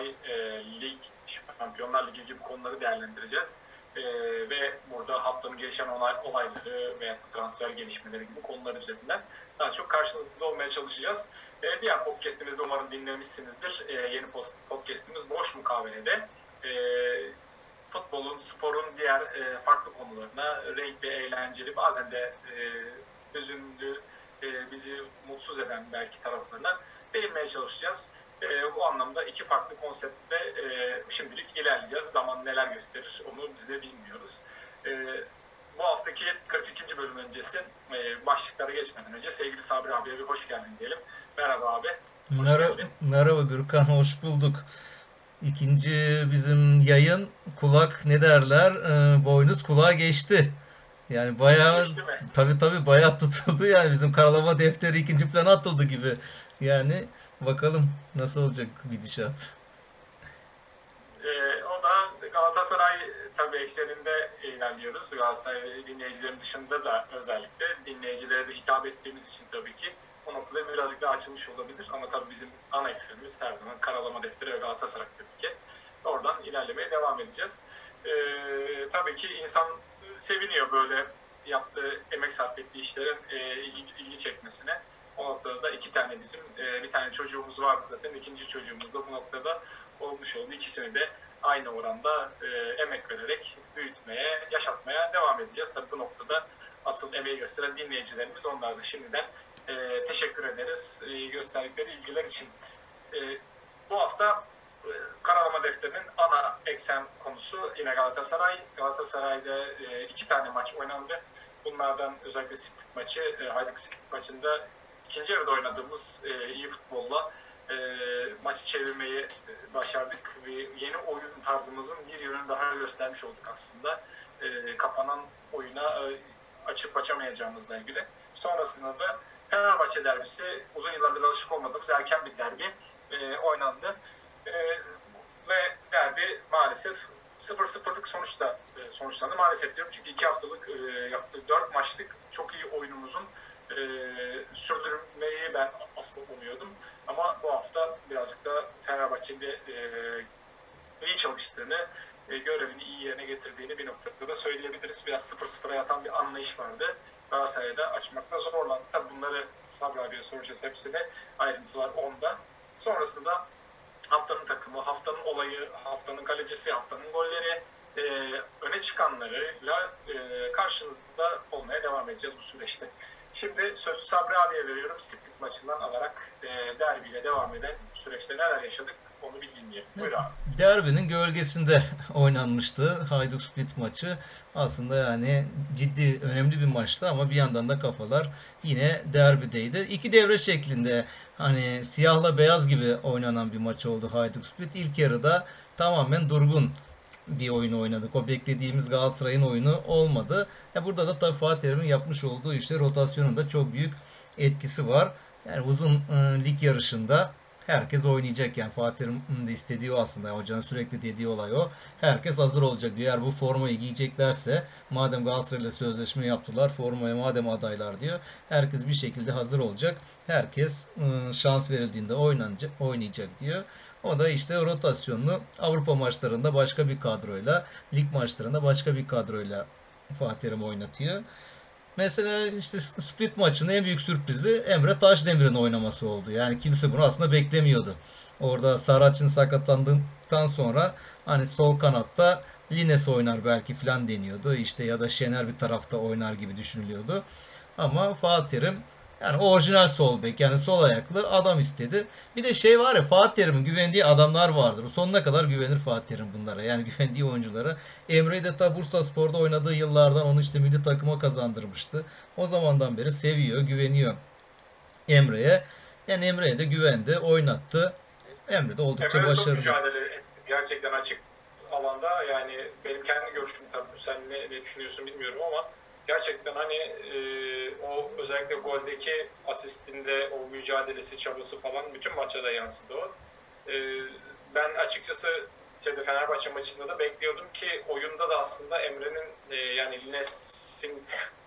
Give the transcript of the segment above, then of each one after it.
Galatasaray, e, Lig, Şampiyonlar Ligi gibi konuları değerlendireceğiz. Ve burada haftanın gelişen olay, olayları veya transfer gelişmeleri gibi konular üzerinden daha çok karşınızda olmaya çalışacağız. Diğer podcastimizde umarım dinlemişsinizdir. Yeni podcastimiz Boş Mukavele'de futbolun, sporun diğer e, farklı konularına renkli, eğlenceli, bazen de e, hüzünlü, e, bizi mutsuz eden belki taraflarına değinmeye çalışacağız. E, bu anlamda iki farklı konseptte e, şimdilik ilerleyeceğiz. Zaman neler gösterir onu biz de bilmiyoruz. E, bu haftaki 42. bölüm öncesi e, başlıklara geçmeden önce sevgili Sabri abiye bir hoş geldin diyelim. Merhaba abi. Merhaba, merhaba Gürkan, hoş bulduk. İkinci bizim yayın kulak ne derler e, boynuz kulağa geçti. Yani bayağı tabi tabi bayağı tutuldu yani bizim karalama defteri ikinci plana atıldı gibi. Yani bakalım nasıl olacak gidişat. Ee, o da Galatasaray tabi ekseninde ilerliyoruz. Galatasaray dinleyicilerin dışında da özellikle dinleyicilere de hitap ettiğimiz için tabii ki o noktada birazcık daha açılmış olabilir. Ama tabii bizim ana eksenimiz her zaman karalama defteri ve Galatasaray tabii ki. Oradan ilerlemeye devam edeceğiz. Ee, tabii ki insan seviniyor böyle yaptığı, emek sarf ettiği işlerin e, ilgi, ilgi çekmesine. O noktada da iki tane bizim, e, bir tane çocuğumuz vardı zaten. ikinci çocuğumuz da bu noktada olmuş oldu. İkisini de aynı oranda e, emek vererek büyütmeye, yaşatmaya devam edeceğiz. Tabii bu noktada asıl emeği gösteren dinleyicilerimiz onlar da şimdiden e, teşekkür ederiz e, gösterdikleri ilgiler için. E, bu hafta e, karalama defterinin ana eksen konusu yine Galatasaray. Galatasaray'da e, iki tane maç oynandı. Bunlardan özellikle Split maçı, e, Hayduk Split maçında ikinci yarıda oynadığımız e, iyi futbolla e, maçı çevirmeyi e, başardık ve yeni oyun tarzımızın bir yönünü daha göstermiş olduk aslında. E, kapanan oyuna e, açıp açamayacağımızla ilgili. Sonrasında da Fenerbahçe derbisi uzun yıllardır alışık olmadığımız erken bir derbi e, oynandı. E, ve derbi maalesef 0-0'lık sonuçta e, sonuçlandı. Maalesef diyorum çünkü iki haftalık e, yaptığı dört maçlık çok iyi oyunumuzun e, sürdürmeyi ben aslında umuyordum. Ama bu hafta birazcık da Fenerbahçe'nin e, iyi çalıştığını, e, görevini iyi yerine getirdiğini bir noktada da söyleyebiliriz. Biraz 0-0'a yatan bir anlayış vardı. Galatasaray'da açmakta zorlandı. Tabii bunları Sabri abiye soracağız hepsine. Ayrıntılar onda. Sonrasında haftanın takımı, haftanın olayı, haftanın kalecisi, haftanın golleri, e, öne çıkanlarıyla e, karşınızda olmaya devam edeceğiz bu süreçte. Şimdi sözü Sabri abiye veriyorum. Split maçından alarak e, derbiyle devam eden süreçte neler yaşadık onu bir dinleyelim. Buyur abi. Derbinin gölgesinde oynanmıştı Hayduk Split maçı. Aslında yani ciddi önemli bir maçtı ama bir yandan da kafalar yine derbideydi. İki devre şeklinde hani siyahla beyaz gibi oynanan bir maç oldu Hayduk Split. İlk yarıda tamamen durgun bir oyunu oynadık. O beklediğimiz Galatasaray'ın oyunu olmadı. E burada da tabii Fatih Terim'in yapmış olduğu işte rotasyonun da çok büyük etkisi var. Yani uzun e, lig yarışında herkes oynayacak yani Fatih Terim'in de istediği o aslında. Hocanın sürekli dediği olay o. Herkes hazır olacak diyor. Eğer bu formayı giyeceklerse madem Galatasaray'la sözleşme yaptılar formaya madem adaylar diyor. Herkes bir şekilde hazır olacak. Herkes ıı, şans verildiğinde oynanacak, oynayacak diyor. O da işte rotasyonlu Avrupa maçlarında başka bir kadroyla, lig maçlarında başka bir kadroyla Fatih Terim oynatıyor. Mesela işte Split maçının en büyük sürprizi Emre Taşdemir'in oynaması oldu. Yani kimse bunu aslında beklemiyordu. Orada Saraç'ın sakatlandıktan sonra hani sol kanatta Lines oynar belki falan deniyordu. İşte ya da Şener bir tarafta oynar gibi düşünülüyordu. Ama Fatih Terim Yani orijinal sol bek yani sol ayaklı adam istedi. Bir de şey var ya Fatih Terim'in güvendiği adamlar vardır. Sonuna kadar güvenir Fatih Terim bunlara. Yani güvendiği oyunculara. Emre'yi de ta Bursa Spor'da oynadığı yıllardan onu işte milli takıma kazandırmıştı. O zamandan beri seviyor, güveniyor Emre'ye. Yani Emre'ye de güvendi, oynattı. Emre de oldukça Emre başarılı. mücadele etti. Gerçekten açık alanda yani benim kendi görüşüm tabii sen ne, ne düşünüyorsun bilmiyorum ama gerçekten hani e, o özellikle goldeki asistinde o mücadelesi, çabası falan bütün maça da yansıdı o. E, ben açıkçası şeyde Fenerbahçe maçında da bekliyordum ki oyunda da aslında Emre'nin e, yani Lines'in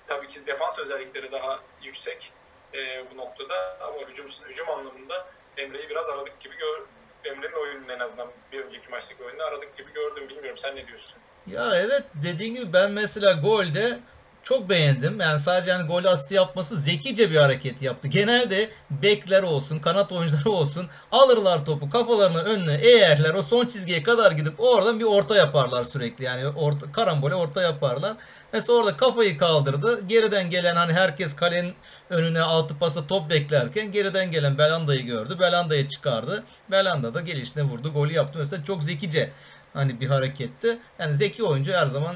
tabii ki defans özellikleri daha yüksek e, bu noktada ama hücum, hücum anlamında Emre'yi biraz aradık gibi gör Emre'nin oyununu en azından bir önceki maçtaki oyununu aradık gibi gördüm. Bilmiyorum sen ne diyorsun? Ya evet dediğin gibi ben mesela golde çok beğendim. Yani sadece yani gol asisti yapması zekice bir hareket yaptı. Genelde bekler olsun, kanat oyuncuları olsun alırlar topu kafalarına önüne eğerler o son çizgiye kadar gidip oradan bir orta yaparlar sürekli. Yani orta, karambole orta yaparlar. Mesela orada kafayı kaldırdı. Geriden gelen hani herkes kalenin önüne altı pasa top beklerken geriden gelen Belanda'yı gördü. Belanda'yı çıkardı. Belanda da gelişine vurdu. Golü yaptı. Mesela çok zekice hani bir hareketti. Yani zeki oyuncu her zaman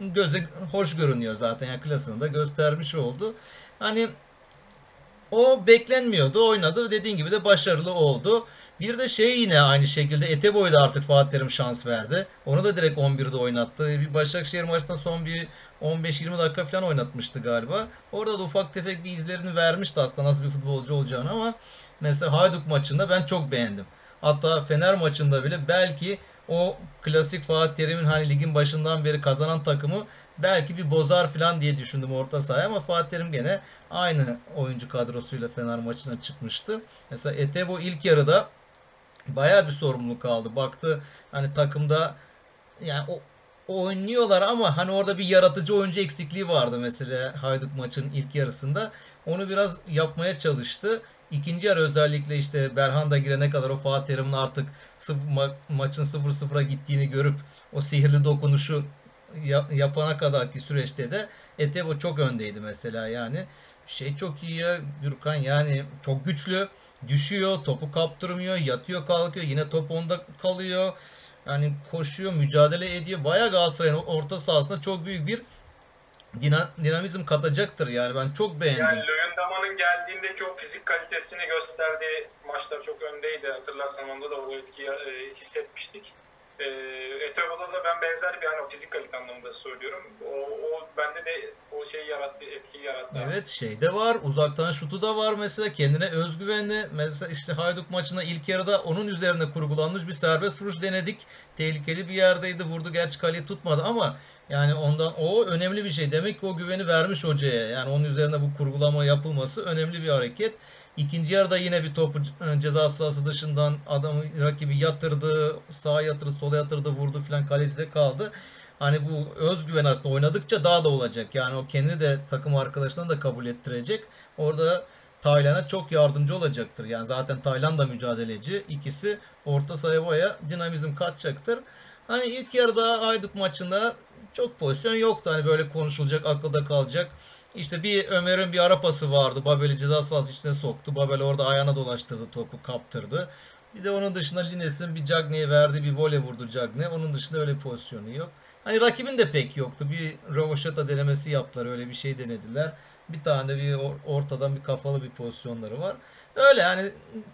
göze hoş görünüyor zaten. Yani klasını da göstermiş oldu. Hani o beklenmiyordu. Oynadı. Dediğin gibi de başarılı oldu. Bir de şey yine aynı şekilde Eteboy'da artık Fatih Terim şans verdi. Onu da direkt 11'de oynattı. Bir Başakşehir maçında son bir 15-20 dakika falan oynatmıştı galiba. Orada da ufak tefek bir izlerini vermişti aslında nasıl bir futbolcu olacağını ama mesela Hayduk maçında ben çok beğendim. Hatta Fener maçında bile belki o klasik Fatih Terim'in hani ligin başından beri kazanan takımı belki bir bozar falan diye düşündüm orta sahaya ama Fatih Terim gene aynı oyuncu kadrosuyla Fener maçına çıkmıştı. Mesela Etebo ilk yarıda bayağı bir sorumluluk aldı. Baktı hani takımda yani o oynuyorlar ama hani orada bir yaratıcı oyuncu eksikliği vardı mesela Hayduk maçın ilk yarısında. Onu biraz yapmaya çalıştı. İkinci yarı özellikle işte Berhan da girene kadar o Fatih Terim'in artık ma- maçın 0-0'a gittiğini görüp o sihirli dokunuşu yap- yapana kadarki süreçte de Etebo çok öndeydi mesela yani. Şey çok iyi ya Gürkan yani çok güçlü. Düşüyor, topu kaptırmıyor, yatıyor kalkıyor, yine top onda kalıyor. Yani koşuyor, mücadele ediyor. Bayağı Galatasaray'ın orta sahasında çok büyük bir dina- dinamizm katacaktır yani ben çok beğendim. Yani Luyendama'nın geldiğindeki o fizik kalitesini gösterdiği maçlar çok öndeydi. Hatırlarsan onda da o etkiyi e, hissetmiştik. E, Etebo'da da ben benzer bir hani o fizik kalite anlamında söylüyorum. O, o bende de o şeyi yarattı, etkiyi yarattı. Evet şey de var. Uzaktan şutu da var mesela. Kendine özgüvenli. Mesela işte Hayduk maçında ilk yarıda onun üzerine kurgulanmış bir serbest vuruş denedik. Tehlikeli bir yerdeydi. Vurdu gerçi kaleyi tutmadı ama yani ondan o önemli bir şey. Demek ki o güveni vermiş hocaya. Yani onun üzerine bu kurgulama yapılması önemli bir hareket. İkinci yarıda yine bir topu e, ceza sahası dışından adamı rakibi yatırdı, sağa yatırdı, sola yatırdı, vurdu filan kalecide kaldı. Hani bu özgüven aslında oynadıkça daha da olacak. Yani o kendini de takım arkadaşlarına da kabul ettirecek. Orada Tayland'a çok yardımcı olacaktır. Yani zaten Tayland da mücadeleci. İkisi orta sahaya baya dinamizm katacaktır. Hani ilk yarıda Hayduk maçında çok pozisyon yoktu. Hani böyle konuşulacak, akılda kalacak. İşte bir Ömer'in bir ara pası vardı. Babel'i ceza sahası içine soktu. Babel orada ayağına dolaştırdı topu, kaptırdı. Bir de onun dışında Lines'in bir Cagney'e verdi, bir voley vurdu Cagney. Onun dışında öyle bir pozisyonu yok. Hani rakibin de pek yoktu. Bir Rovaşata denemesi yaptılar. Öyle bir şey denediler. Bir tane bir or- ortadan bir kafalı bir pozisyonları var. Öyle yani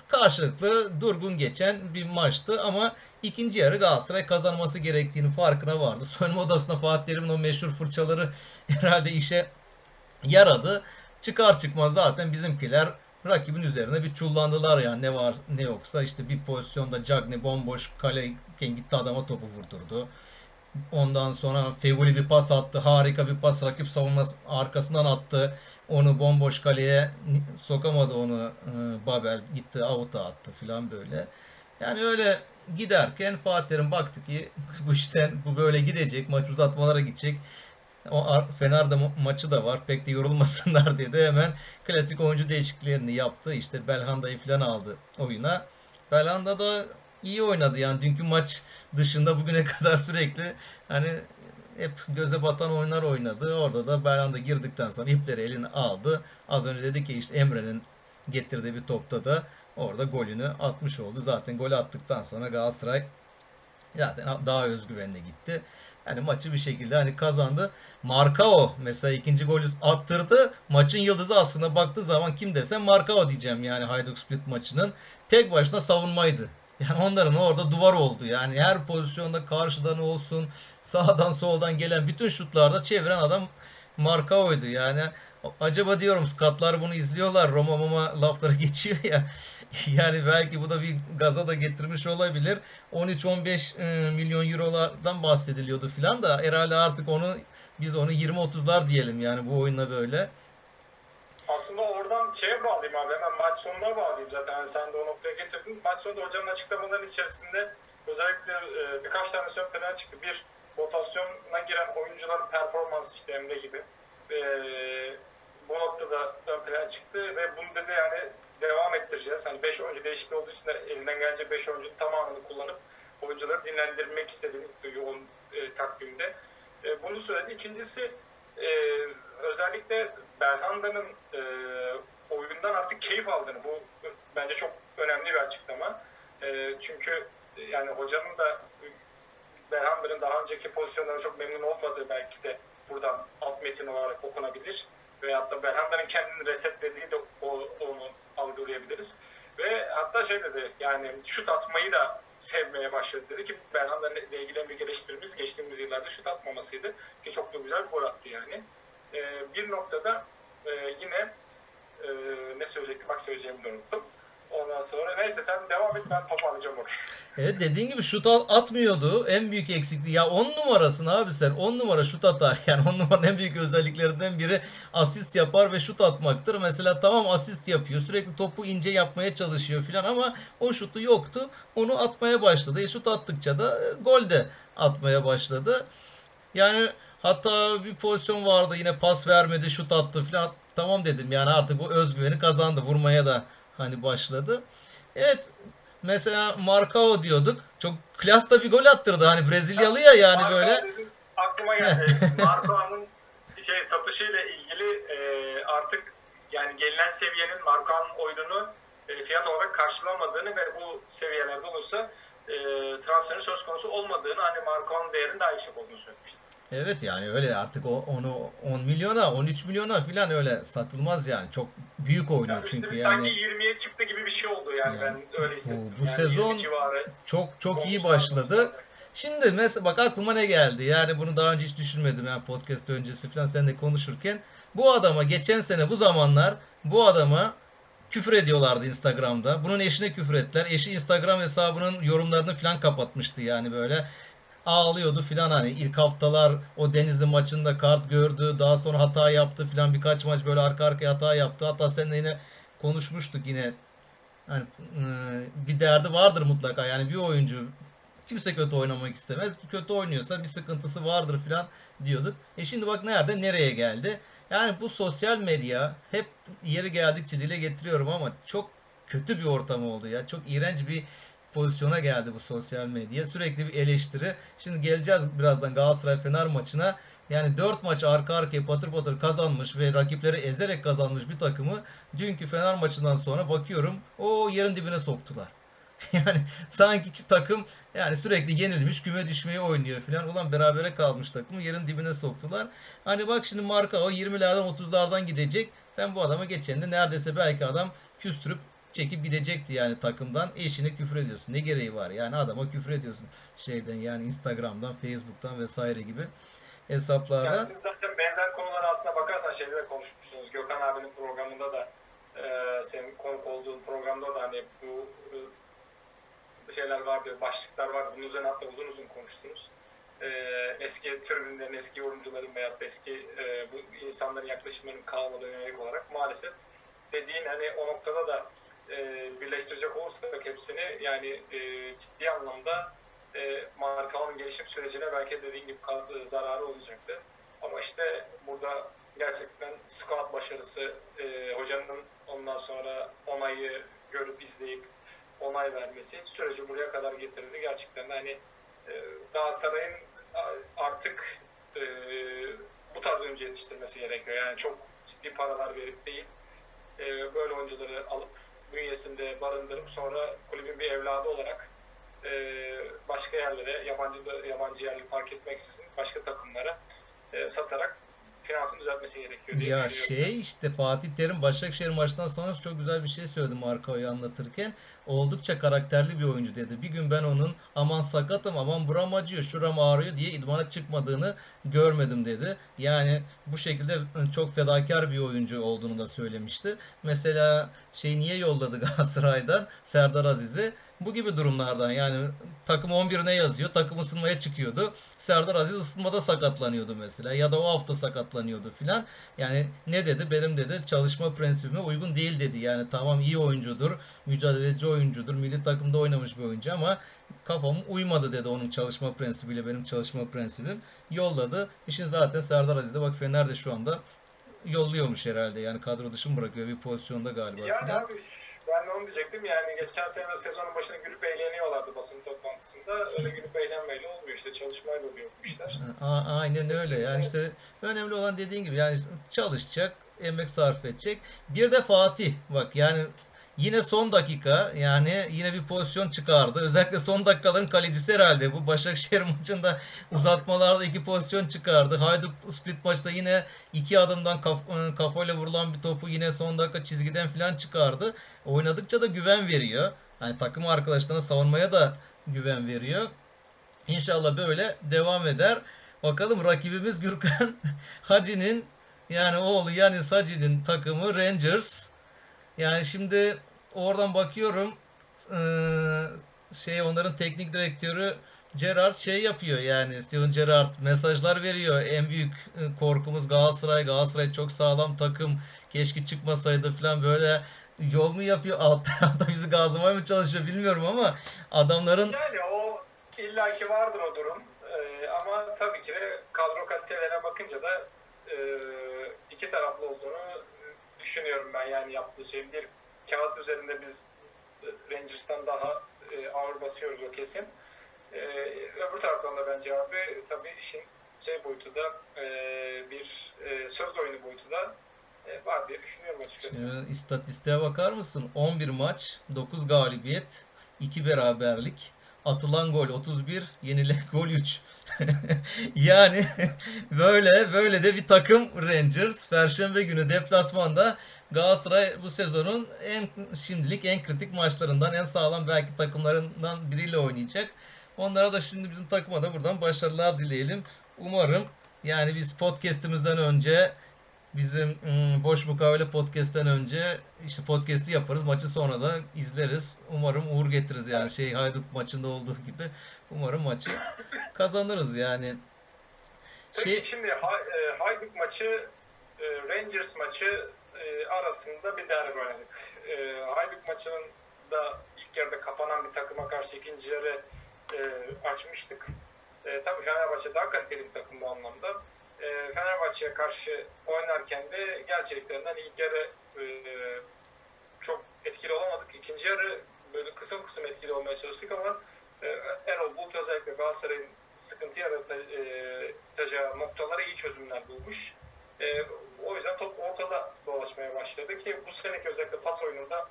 karşılıklı durgun geçen bir maçtı ama ikinci yarı Galatasaray kazanması gerektiğini farkına vardı. Soyunma odasında Fatih Terim'in o meşhur fırçaları herhalde işe yaradı. Çıkar çıkmaz zaten bizimkiler rakibin üzerine bir çullandılar yani ne var ne yoksa işte bir pozisyonda Cagney bomboş kaleyken gitti adama topu vurdurdu. Ondan sonra Feguli bir pas attı. Harika bir pas rakip savunması arkasından attı. Onu bomboş kaleye sokamadı onu e, Babel. Gitti avuta attı filan böyle. Yani öyle giderken Fatih Terim baktı ki bu işten bu böyle gidecek. Maç uzatmalara gidecek. O Fener'de ma- maçı da var. Pek de yorulmasınlar dedi. Hemen klasik oyuncu değişikliklerini yaptı. İşte Belhanda'yı falan aldı oyuna. Belhanda da iyi oynadı yani dünkü maç dışında bugüne kadar sürekli hani hep göze batan oyunlar oynadı. Orada da Belhanda girdikten sonra ipleri eline aldı. Az önce dedi ki işte Emre'nin getirdiği bir topta da orada golünü atmış oldu. Zaten golü attıktan sonra Galatasaray zaten daha özgüvenle gitti. Yani maçı bir şekilde hani kazandı. Markao mesela ikinci golü attırdı. Maçın yıldızı aslında baktığı zaman kim desem Markao diyeceğim yani Hajduk Split maçının. Tek başına savunmaydı. Yani onların orada duvar oldu. Yani her pozisyonda karşıdan olsun, sağdan soldan gelen bütün şutlarda çeviren adam Markao'ydu. Yani acaba diyorum skatlar bunu izliyorlar. Roma mama lafları geçiyor ya. yani belki bu da bir gaza da getirmiş olabilir. 13-15 e, milyon eurolardan bahsediliyordu filan da herhalde artık onu biz onu 20-30'lar diyelim yani bu oyunla böyle. Aslında oradan şeye bağlayayım abi hemen maç sonuna bağlayayım zaten yani sen de o noktaya getirdin. Maç sonunda hocanın açıklamaların içerisinde özellikle e, birkaç tane plana çıktı. Bir rotasyona giren oyuncuların performansı işte Emre gibi. E, bu noktada ön plana çıktı ve bunu dedi yani devam ettireceğiz. Hani 5 oyuncu değişikliği olduğu için de elinden gelince 5 oyuncunun tamamını kullanıp oyuncuları dinlendirmek istediğini yoğun e, takvimde. E, bunu söyledi. İkincisi e, özellikle Belhanda'nın e, oyundan artık keyif aldığını. Bu bence çok önemli bir açıklama. E, çünkü yani hocanın da Belhanda'nın daha önceki pozisyonlarına çok memnun olmadığı belki de buradan alt metin olarak okunabilir. Veyahut da Belhanda'nın kendini resetlediği de o, onu algılayabiliriz. Ve hatta şey dedi yani şut atmayı da sevmeye başladı dedi ki ile ilgili en büyük geçtiğimiz yıllarda şut atmamasıydı. Ki çok da güzel bir gol attı yani. Ee, bir noktada e, yine e, ne söyleyecektim bak söyleyeceğimi unuttum. Ondan sonra neyse sen devam et ben toparlayacağım orayı. Evet dediğin gibi şut atmıyordu. En büyük eksikliği ya 10 numarasın abi sen. 10 numara şut atar. Yani 10 numaranın en büyük özelliklerinden biri asist yapar ve şut atmaktır. Mesela tamam asist yapıyor. Sürekli topu ince yapmaya çalışıyor filan ama o şutu yoktu. Onu atmaya başladı. E, şut attıkça da e, gol de atmaya başladı. Yani hatta bir pozisyon vardı yine pas vermedi şut attı filan. Tamam dedim yani artık bu özgüveni kazandı. Vurmaya da hani başladı. Evet mesela Marcao diyorduk. Çok klas da bir gol attırdı. Hani Brezilyalı ya yani Marcao böyle. Dedim, aklıma geldi. Marcao'nun şey satışıyla ilgili e, artık yani gelinen seviyenin Marcao'nun oyununu e, fiyat olarak karşılamadığını ve bu seviyelerde olursa e, transferin söz konusu olmadığını hani Marcao'nun değerinin daha yüksek olduğunu söylemişti. Evet yani öyle artık o onu 10 milyona 13 milyona falan öyle satılmaz yani. Çok büyük oynuyor Yani çünkü üstü yani. Sanki 20'ye çıktı gibi bir şey oldu yani, Yani ben öyle hissettim. bu Yani sezon 20 civarı. Çok çok iyi başladı. Şimdi mesela bak aklıma ne geldi? Yani bunu daha önce hiç düşünmedim yani podcast öncesi falan seninle konuşurken. Bu adama geçen sene bu zamanlar bu adama küfür ediyorlardı Instagram'da. Bunun eşine küfür ettiler. Eşi Instagram hesabının yorumlarını falan kapatmıştı yani böyle. Ağlıyordu filan hani ilk haftalar o Denizli maçında kart gördü. Daha sonra hata yaptı filan birkaç maç böyle arka arkaya hata yaptı. Hatta seninle yine konuşmuştuk yine. Hani e, bir derdi vardır mutlaka. Yani bir oyuncu kimse kötü oynamak istemez. Kötü oynuyorsa bir sıkıntısı vardır filan diyorduk. E şimdi bak nerede nereye geldi. Yani bu sosyal medya hep yeri geldikçe dile getiriyorum ama çok kötü bir ortam oldu ya. Çok iğrenç bir pozisyona geldi bu sosyal medya. Sürekli bir eleştiri. Şimdi geleceğiz birazdan Galatasaray Fener maçına. Yani 4 maç arka arkaya patır patır kazanmış ve rakipleri ezerek kazanmış bir takımı dünkü Fener maçından sonra bakıyorum o yerin dibine soktular. Yani sanki ki takım yani sürekli yenilmiş küme düşmeyi oynuyor filan. Ulan berabere kalmış takımı yerin dibine soktular. Hani bak şimdi marka o 20'lerden 30'lardan gidecek. Sen bu adama geçen de neredeyse belki adam küstürüp çekip gidecekti yani takımdan. Eşine küfür ediyorsun. Ne gereği var? Yani adama küfür ediyorsun şeyden yani Instagram'dan, Facebook'tan vesaire gibi hesaplarda. Yani siz zaten benzer konulara aslında bakarsan şeyde de konuşmuşsunuz. Gökhan abinin programında da e, senin konuk olduğun programda da hani bu e, şeyler vardı, başlıklar var. Bunun üzerine hatta uzun uzun konuştunuz. E, eski tribünlerin, eski yorumcuların veya eski e, bu insanların yaklaşımlarının kalmadığına yönelik olarak maalesef dediğin hani o noktada da e, birleştirecek olursak hepsini yani e, ciddi anlamda e, markanın gelişim sürecine belki dediğin gibi kal- zararı olacaktı. Ama işte burada gerçekten squat başarısı, e, hocanın ondan sonra onayı görüp izleyip onay vermesi süreci buraya kadar getirdi. Gerçekten hani e, Galatasaray'ın artık e, bu tarz oyuncu yetiştirmesi gerekiyor. Yani çok ciddi paralar verip değil e, böyle oyuncuları alıp bünyesinde barındırıp sonra kulübün bir evladı olarak e, başka yerlere yabancı yabancı yerli fark etmeksizin başka takımlara e, satarak finansını düzeltmesi gerekiyor diye Ya şey işte Fatih Terim Başakşehir maçtan sonra çok güzel bir şey söyledi Markao'yu anlatırken. Oldukça karakterli bir oyuncu dedi. Bir gün ben onun aman sakatım aman buram acıyor şuram ağrıyor diye idmana çıkmadığını görmedim dedi. Yani bu şekilde çok fedakar bir oyuncu olduğunu da söylemişti. Mesela şey niye yolladı Galatasaray'dan Serdar Aziz'i? Bu gibi durumlardan yani takım 11'ine yazıyor. Takım ısınmaya çıkıyordu. Serdar Aziz ısınmada sakatlanıyordu mesela. Ya da o hafta sakatlanıyordu filan. Yani ne dedi? Benim dedi çalışma prensibime uygun değil dedi. Yani tamam iyi oyuncudur. Mücadeleci oyuncudur. Milli takımda oynamış bir oyuncu ama kafam uymadı dedi onun çalışma prensibiyle benim çalışma prensibim. Yolladı. İşin zaten Serdar Aziz'de bak Fener de şu anda yolluyormuş herhalde. Yani kadro dışı mı bırakıyor bir pozisyonda galiba Yani filan. abi ben de onu diyecektim. Yani geçen sene sezonun başında gülüp eğleniyorlardı basın toplantısında. Öyle gülüp eğlenmeyle olmuyor işte. Çalışmayla oluyor işler. A- aynen öyle. Yani işte önemli olan dediğin gibi yani çalışacak, emek sarf edecek. Bir de Fatih bak yani yine son dakika yani yine bir pozisyon çıkardı. Özellikle son dakikaların kalecisi herhalde. Bu Başakşehir maçında uzatmalarda iki pozisyon çıkardı. Hayduk Split maçta yine iki adımdan kaf- kafayla vurulan bir topu yine son dakika çizgiden falan çıkardı. Oynadıkça da güven veriyor. Hani takım arkadaşlarına savunmaya da güven veriyor. İnşallah böyle devam eder. Bakalım rakibimiz Gürkan Hacı'nin yani oğlu yani Hacı'nin takımı Rangers. Yani şimdi oradan bakıyorum eee, şey onların teknik direktörü Gerrard şey yapıyor yani Steven Gerrard mesajlar veriyor. En büyük e, korkumuz Galatasaray. Galatasaray çok sağlam takım. Keşke çıkmasaydı falan böyle yol mu yapıyor alt tarafta bizi gazlamaya mı çalışıyor bilmiyorum ama adamların Yani o illaki vardır o durum. Ee, ama tabii ki de kadro kalitelerine bakınca da e, iki taraflı olduğunu düşünüyorum ben yani yaptığı şey. Bir kağıt üzerinde biz e, Rangers'tan daha e, ağır basıyoruz o kesin. E, öbür taraftan da bence abi tabii işin şey boyutu da bir söz oyunu boyutu da e, var diye düşünüyorum açıkçası. Şimdi istatistiğe bakar mısın? 11 maç, 9 galibiyet, 2 beraberlik. Atılan gol 31, yenilen gol 3. yani böyle böyle de bir takım Rangers. Perşembe günü deplasmanda Galatasaray bu sezonun en şimdilik en kritik maçlarından, en sağlam belki takımlarından biriyle oynayacak. Onlara da şimdi bizim takıma da buradan başarılar dileyelim. Umarım yani biz podcast'imizden önce bizim ım, boş mukavele podcast'ten önce işte podcast'i yaparız. Maçı sonra da izleriz. Umarım uğur getiririz yani şey Hayduk maçında olduğu gibi. Umarım maçı kazanırız yani. Peki Şey şimdi e, Hayduk maçı, e, Rangers maçı e, arasında bir derbi oynadık. E, Hayduk maçının da ilk yarıda kapanan bir takıma karşı ikinci yarı e, açmıştık. E, tabii Fenerbahçe daha kaliteli bir takım bu anlamda. E, Fenerbahçe'ye karşı oynarken de gerçekten hani ilk yarı e, çok etkili olamadık. İkinci yarı böyle kısım kısım etkili olmaya çalıştık ama e, Erol Bulut özellikle Galatasaray'ın sıkıntı yaratacağı noktalara iyi çözümler bulmuş. E, o yüzden top ortada dolaşmaya başladı ki bu seneki özellikle pas oyununda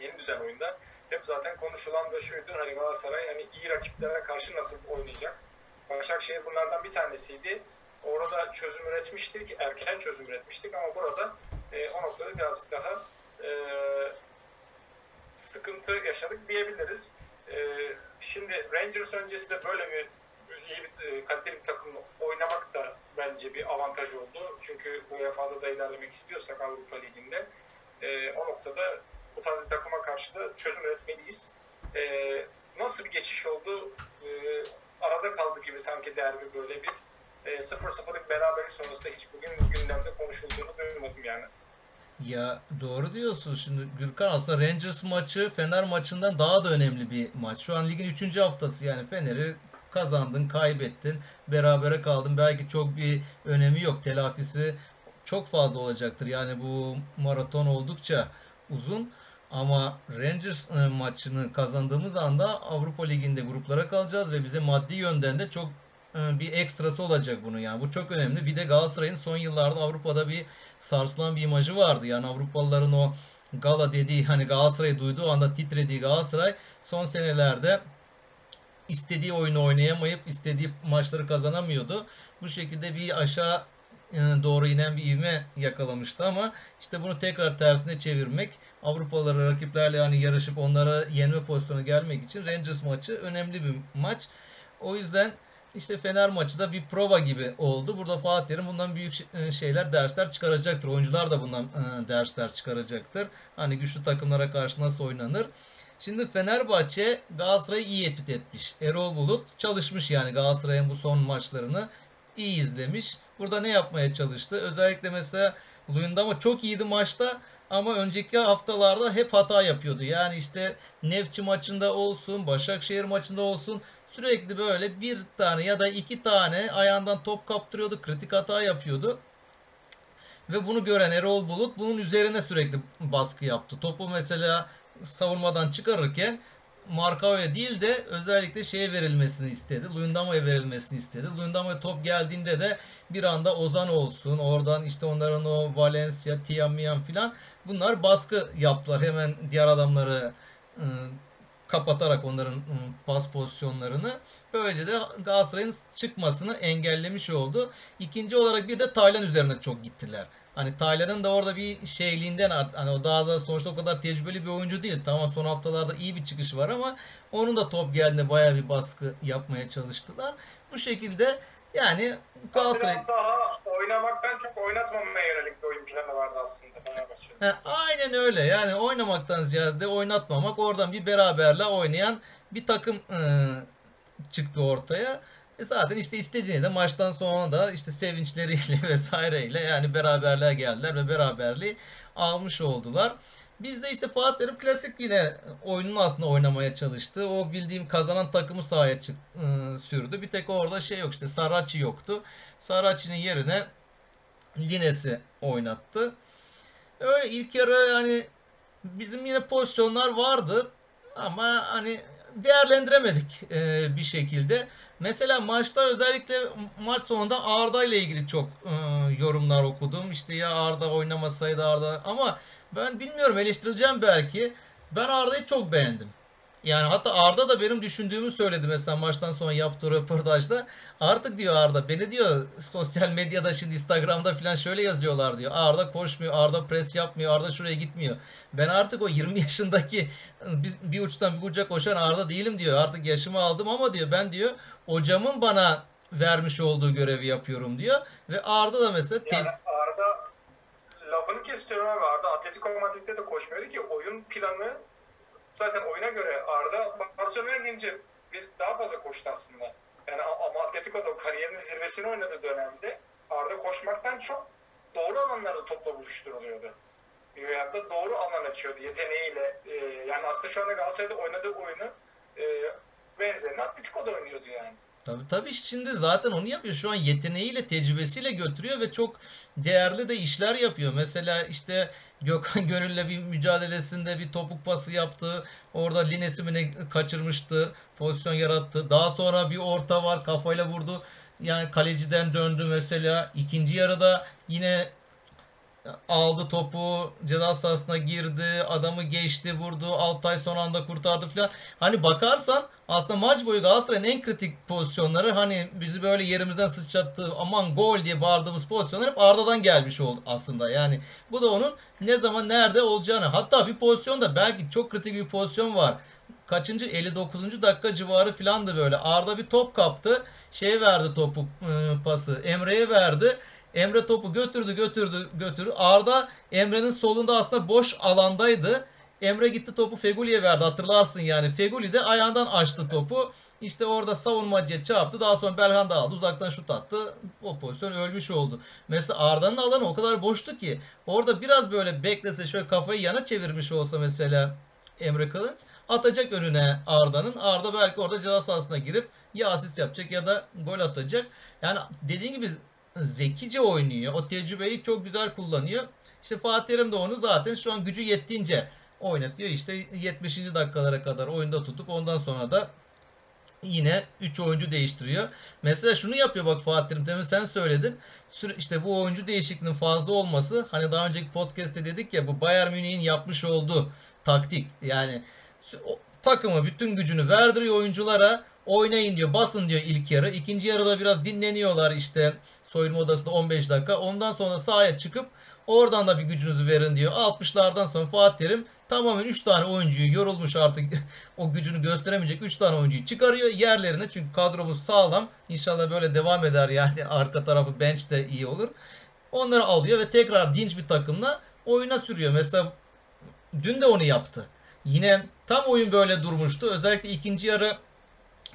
yeni düzen oyunda hep zaten konuşulan da şuydu hani Galatasaray hani iyi rakiplere karşı nasıl oynayacak. Başakşehir bunlardan bir tanesiydi. Orada çözüm üretmiştik, erken çözüm üretmiştik ama burada e, o noktada birazcık daha e, sıkıntı yaşadık diyebiliriz. E, şimdi Rangers öncesi de böyle bir iyi bir e, kaliteli bir takım oynamak da bence bir avantaj oldu. Çünkü UEFA'da da ilerlemek istiyorsak Avrupa Ligi'nde e, o noktada bu tarz bir takıma karşı da çözüm üretmeliyiz. E, nasıl bir geçiş oldu? E, arada kaldı gibi sanki derbi böyle bir e, 0-0'lık beraberlik sonrasında hiç bugün gündemde konuşulduğunu duymadım yani. ya doğru diyorsun şimdi Gürkan aslında Rangers maçı Fener maçından daha da önemli bir maç. Şu an ligin 3. haftası yani Fener'i kazandın, kaybettin, berabere kaldın. Belki çok bir önemi yok. Telafisi çok fazla olacaktır. Yani bu maraton oldukça uzun. Ama Rangers e, maçını kazandığımız anda Avrupa Ligi'nde gruplara kalacağız ve bize maddi yönden de çok e, bir ekstrası olacak bunun yani. Bu çok önemli. Bir de Galatasaray'ın son yıllarda Avrupa'da bir sarsılan bir imajı vardı. Yani Avrupalıların o gala dediği hani Galatasaray'ı duyduğu anda titrediği Galatasaray son senelerde istediği oyunu oynayamayıp istediği maçları kazanamıyordu. Bu şekilde bir aşağı e, doğru inen bir ivme yakalamıştı ama işte bunu tekrar tersine çevirmek Avrupalılara rakiplerle yani yarışıp onlara yenme pozisyonu gelmek için Rangers maçı önemli bir maç. O yüzden işte Fener maçı da bir prova gibi oldu. Burada Fatih Terim bundan büyük e, şeyler, dersler çıkaracaktır. Oyuncular da bundan e, dersler çıkaracaktır. Hani güçlü takımlara karşı nasıl oynanır. Şimdi Fenerbahçe Galatasaray'ı iyi etüt etmiş. Erol Bulut çalışmış yani Galatasaray'ın bu son maçlarını iyi izlemiş. Burada ne yapmaya çalıştı? Özellikle mesela Luyendama çok iyiydi maçta ama önceki haftalarda hep hata yapıyordu. Yani işte Nefçi maçında olsun, Başakşehir maçında olsun sürekli böyle bir tane ya da iki tane ayağından top kaptırıyordu, kritik hata yapıyordu. Ve bunu gören Erol Bulut bunun üzerine sürekli baskı yaptı. Topu mesela savunmadan çıkarırken Markao'ya değil de özellikle şeye verilmesini istedi. Luyendama'ya verilmesini istedi. Luyendama'ya top geldiğinde de bir anda Ozan olsun. Oradan işte onların o Valencia, Tiamian filan bunlar baskı yaptılar. Hemen diğer adamları ıı, kapatarak onların ıı, pas pozisyonlarını. Böylece de Galatasaray'ın çıkmasını engellemiş oldu. İkinci olarak bir de Taylan üzerine çok gittiler. Hani Taylan'ın da orada bir şeyliğinden art, hani o daha da sonuçta o kadar tecrübeli bir oyuncu değil. Tamam son haftalarda iyi bir çıkışı var ama onun da top geldiğinde bayağı bir baskı yapmaya çalıştılar. Bu şekilde yani Galatasaray Biraz daha oynamaktan çok oynatmamaya yönelik bir oyun planı vardı aslında Fenerbahçe'nin. He, aynen öyle. Yani oynamaktan ziyade oynatmamak oradan bir beraberle oynayan bir takım e, çıktı ortaya. E zaten işte istediğini de maçtan sonra da işte sevinçleriyle vesaireyle yani beraberliğe geldiler ve beraberliği almış oldular. Biz de işte Fatih Terim klasik yine oyununu aslında oynamaya çalıştı. O bildiğim kazanan takımı sahaya çık, e, sürdü. Bir tek orada şey yok işte Saraçi yoktu. Saraçi'nin yerine Lines'i oynattı. Öyle ilk yarı yani bizim yine pozisyonlar vardı ama hani değerlendiremedik e, bir şekilde. Mesela maçta özellikle maç sonunda Arda ile ilgili çok e, yorumlar okudum. İşte ya Arda oynamasaydı Arda ama ben bilmiyorum eleştirileceğim belki. Ben Arda'yı çok beğendim. Yani hatta Arda da benim düşündüğümü söyledi mesela maçtan sonra yaptığı röportajda. Artık diyor Arda beni diyor sosyal medyada şimdi Instagram'da falan şöyle yazıyorlar diyor. Arda koşmuyor, Arda pres yapmıyor, Arda şuraya gitmiyor. Ben artık o 20 yaşındaki bir, bir uçtan bir uca koşan Arda değilim diyor. Artık yaşımı aldım ama diyor ben diyor hocamın bana vermiş olduğu görevi yapıyorum diyor. Ve Arda da mesela Yani Arda lafını kesiyorum abi Arda Atletico Madrid'de de koşmuyordu ki oyun planı zaten oyuna göre Arda Barcelona'ya gelince bir daha fazla koştu aslında. Yani ama Atletico'da kariyerinin zirvesini oynadığı dönemde Arda koşmaktan çok doğru alanlarda topla buluşturuluyordu. Veyahut da doğru alan açıyordu yeteneğiyle. Ee, yani aslında şu anda Galatasaray'da oynadığı oyunu e, benzerini Atletico'da oynuyordu yani. Tabii tabii şimdi zaten onu yapıyor. Şu an yeteneğiyle, tecrübesiyle götürüyor ve çok değerli de işler yapıyor. Mesela işte Gökhan Gönül'le bir mücadelesinde bir topuk pası yaptı. Orada Lines'i mi kaçırmıştı. Pozisyon yarattı. Daha sonra bir orta var. Kafayla vurdu. Yani kaleciden döndü mesela. İkinci yarıda yine aldı topu ceza sahasına girdi adamı geçti vurdu Altay son anda kurtardı falan. Hani bakarsan aslında maç boyu Galatasaray'ın en kritik pozisyonları hani bizi böyle yerimizden sıçrattı aman gol diye bağırdığımız pozisyonlar hep Arda'dan gelmiş oldu aslında. Yani bu da onun ne zaman nerede olacağını hatta bir pozisyonda belki çok kritik bir pozisyon var. Kaçıncı 59. dakika civarı filandı böyle. Arda bir top kaptı. Şey verdi topu ıı, pası. Emre'ye verdi. Emre topu götürdü götürdü götürdü. Arda Emre'nin solunda aslında boş alandaydı. Emre gitti topu Feguli'ye verdi hatırlarsın yani. Feguli de ayağından açtı topu. İşte orada savunmacıya çarptı. Daha sonra Belhanda aldı. Uzaktan şut attı. O pozisyon ölmüş oldu. Mesela Arda'nın alanı o kadar boştu ki. Orada biraz böyle beklese şöyle kafayı yana çevirmiş olsa mesela Emre Kılınç atacak önüne Arda'nın. Arda belki orada ceza sahasına girip ya asist yapacak ya da gol atacak. Yani dediğin gibi zekice oynuyor. O tecrübeyi çok güzel kullanıyor. İşte Fatih Terim de onu zaten şu an gücü yettiğince oynatıyor. İşte 70. dakikalara kadar oyunda tutup ondan sonra da yine 3 oyuncu değiştiriyor. Mesela şunu yapıyor bak Fatih Terim demin sen söyledin. İşte bu oyuncu değişikliğinin fazla olması hani daha önceki podcast'te dedik ya bu Bayern Münih'in yapmış olduğu taktik. Yani takımı bütün gücünü verdiriyor oyunculara. Oynayın diyor, basın diyor ilk yarı. İkinci yarıda biraz dinleniyorlar işte soyunma odasında 15 dakika. Ondan sonra sahaya çıkıp oradan da bir gücünüzü verin diyor. 60'lardan sonra Fatih Terim tamamen 3 tane oyuncuyu yorulmuş artık o gücünü gösteremeyecek 3 tane oyuncuyu çıkarıyor yerlerine. Çünkü kadromuz sağlam. İnşallah böyle devam eder yani arka tarafı bench de iyi olur. Onları alıyor ve tekrar dinç bir takımla oyuna sürüyor. Mesela dün de onu yaptı. Yine tam oyun böyle durmuştu. Özellikle ikinci yarı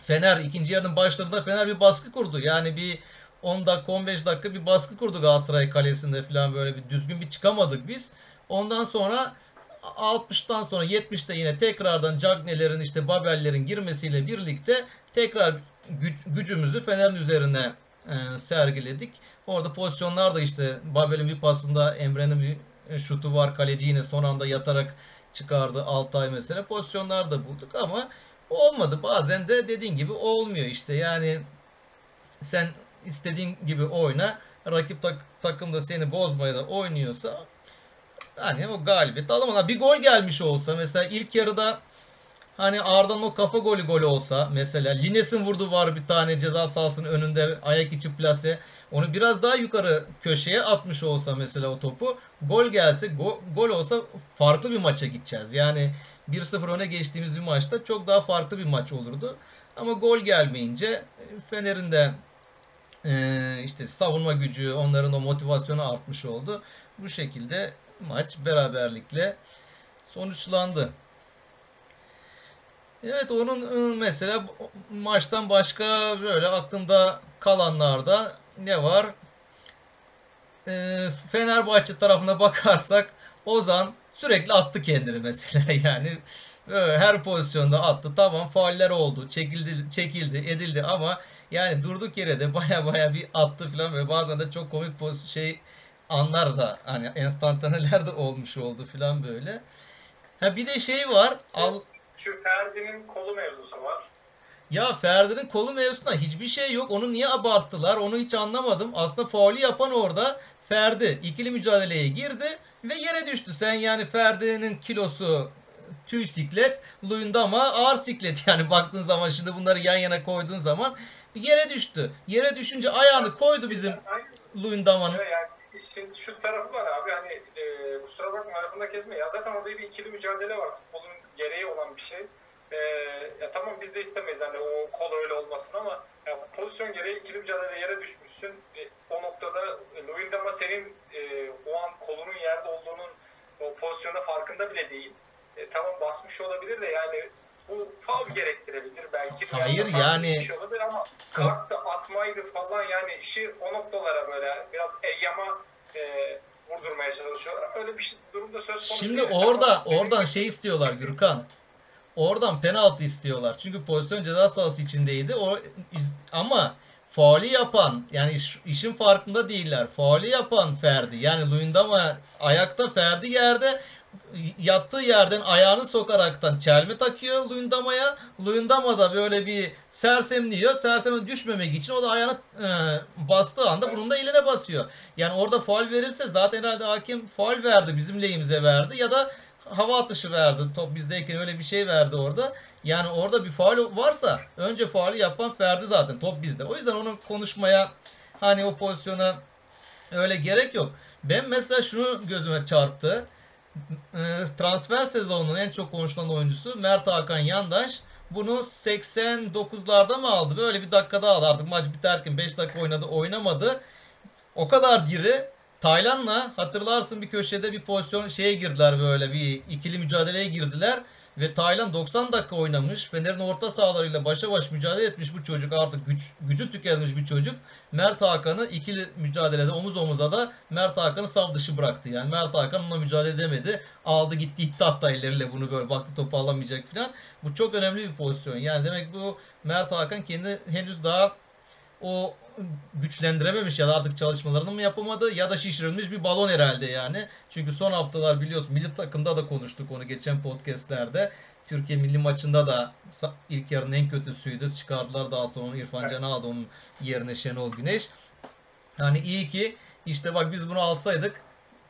Fener ikinci yarının başlarında Fener bir baskı kurdu. Yani bir 10 dakika 15 dakika bir baskı kurdu Galatasaray kalesinde falan böyle bir düzgün bir çıkamadık biz. Ondan sonra 60'tan sonra 70'te yine tekrardan Cagney'lerin işte Babel'lerin girmesiyle birlikte tekrar güc, gücümüzü Fener'in üzerine e, sergiledik. Orada pozisyonlar da işte Babel'in bir pasında Emre'nin bir şutu var. Kaleci yine son anda yatarak çıkardı Altay mesela. Pozisyonlar da bulduk ama olmadı. Bazen de dediğin gibi olmuyor işte. Yani sen istediğin gibi oyna. Rakip tak, takım da seni bozmaya da oynuyorsa hani o galibiyet alamana bir gol gelmiş olsa mesela ilk yarıda hani Arda'nın o kafa golü golü olsa mesela Lines'in vurdu var bir tane ceza sahasının önünde ayak içi plase onu biraz daha yukarı köşeye atmış olsa mesela o topu gol gelse go, gol olsa farklı bir maça gideceğiz. Yani 1-0 öne geçtiğimiz bir maçta çok daha farklı bir maç olurdu. Ama gol gelmeyince Fener'in de e, işte savunma gücü, onların o motivasyonu artmış oldu. Bu şekilde maç beraberlikle sonuçlandı. Evet onun ıı, mesela maçtan başka böyle aklımda kalanlarda ne var? E, Fenerbahçe tarafına bakarsak Ozan sürekli attı kendini mesela yani böyle her pozisyonda attı. Tamam fauller oldu, çekildi, çekildi, edildi ama yani durduk yere de baya baya bir attı falan ve bazen de çok komik poz şey anlar da hani enstantaneler de olmuş oldu falan böyle. Ha bir de şey var. Al Şu Ferdi'nin kolu mevzusu var. ya Ferdi'nin kolu mevzusunda hiçbir şey yok. Onu niye abarttılar? Onu hiç anlamadım. Aslında faulü yapan orada Ferdi. ikili mücadeleye girdi ve yere düştü. Sen yani Ferdi'nin kilosu tüy siklet, Luyendama ağır siklet. Yani baktığın zaman şimdi bunları yan yana koyduğun zaman yere düştü. Yere düşünce ayağını koydu bizim Luyendama'nın. Yani şimdi şu tarafı var abi hani e, kusura bakma lafında kesme. Ya zaten orada bir ikili mücadele var. Futbolun gereği olan bir şey. E, ya tamam biz de istemeyiz hani o kol öyle olmasın ama ya, pozisyon gereği ikili mücadele yere düşmüşsün. E, o noktada e, Luyendama senin e, o an kolunun yerde olduğunun o pozisyonda farkında bile değil. E, tamam basmış olabilir de yani bu faul gerektirebilir belki. Hayır, yani- ama kalktı atmaydı falan yani işi o noktalara böyle biraz eyyama e, vurdurmaya çalışıyorlar. Öyle bir şey, durumda söz konusu Şimdi değil. orada Tamam, oradan benim- şey istiyorlar Gürkan. Oradan penaltı istiyorlar. Çünkü pozisyon ceza sahası içindeydi. O ama faulü yapan yani iş- işin farkında değiller. Faulü yapan Ferdi. Yani Luyendama ayakta Ferdi yerde yattığı yerden ayağını sokaraktan çelme takıyor Luyendama'ya. Luyendama da böyle bir sersemliyor. Serseme düşmemek için o da ayağını e, bastığı anda bunun da eline basıyor. Yani orada faul verilse zaten herhalde hakim faul verdi bizim lehimize verdi ya da hava atışı verdi. Top bizdeyken öyle bir şey verdi orada. Yani orada bir faul varsa önce faulü yapan Ferdi zaten. Top bizde. O yüzden onu konuşmaya hani o pozisyona öyle gerek yok. Ben mesela şunu gözüme çarptı. Ee, Transfer sezonunun en çok konuşulan oyuncusu Mert Hakan Yandaş. Bunu 89'larda mı aldı? Böyle bir dakikada aldı. Artık maç biterken 5 dakika oynadı, oynamadı. O kadar diri. Taylan'la hatırlarsın bir köşede bir pozisyon şeye girdiler böyle bir ikili mücadeleye girdiler. Ve Taylan 90 dakika oynamış. Fener'in orta sahalarıyla başa baş mücadele etmiş bu çocuk. Artık güç, gücü tükenmiş bir çocuk. Mert Hakan'ı ikili mücadelede omuz omuza da Mert Hakan'ı sav dışı bıraktı. Yani Mert Hakan onunla mücadele edemedi. Aldı gitti itti hatta elleriyle bunu böyle baktı topu alamayacak falan. Bu çok önemli bir pozisyon. Yani demek bu Mert Hakan kendi henüz daha o güçlendirememiş ya da artık çalışmalarını mı yapamadı ya da şişirilmiş bir balon herhalde yani. Çünkü son haftalar biliyorsun milli takımda da konuştuk onu geçen podcastlerde. Türkiye milli maçında da ilk yarının en kötüsüydü. Çıkardılar daha sonra İrfan Can aldı onun yerine Şenol Güneş. Yani iyi ki işte bak biz bunu alsaydık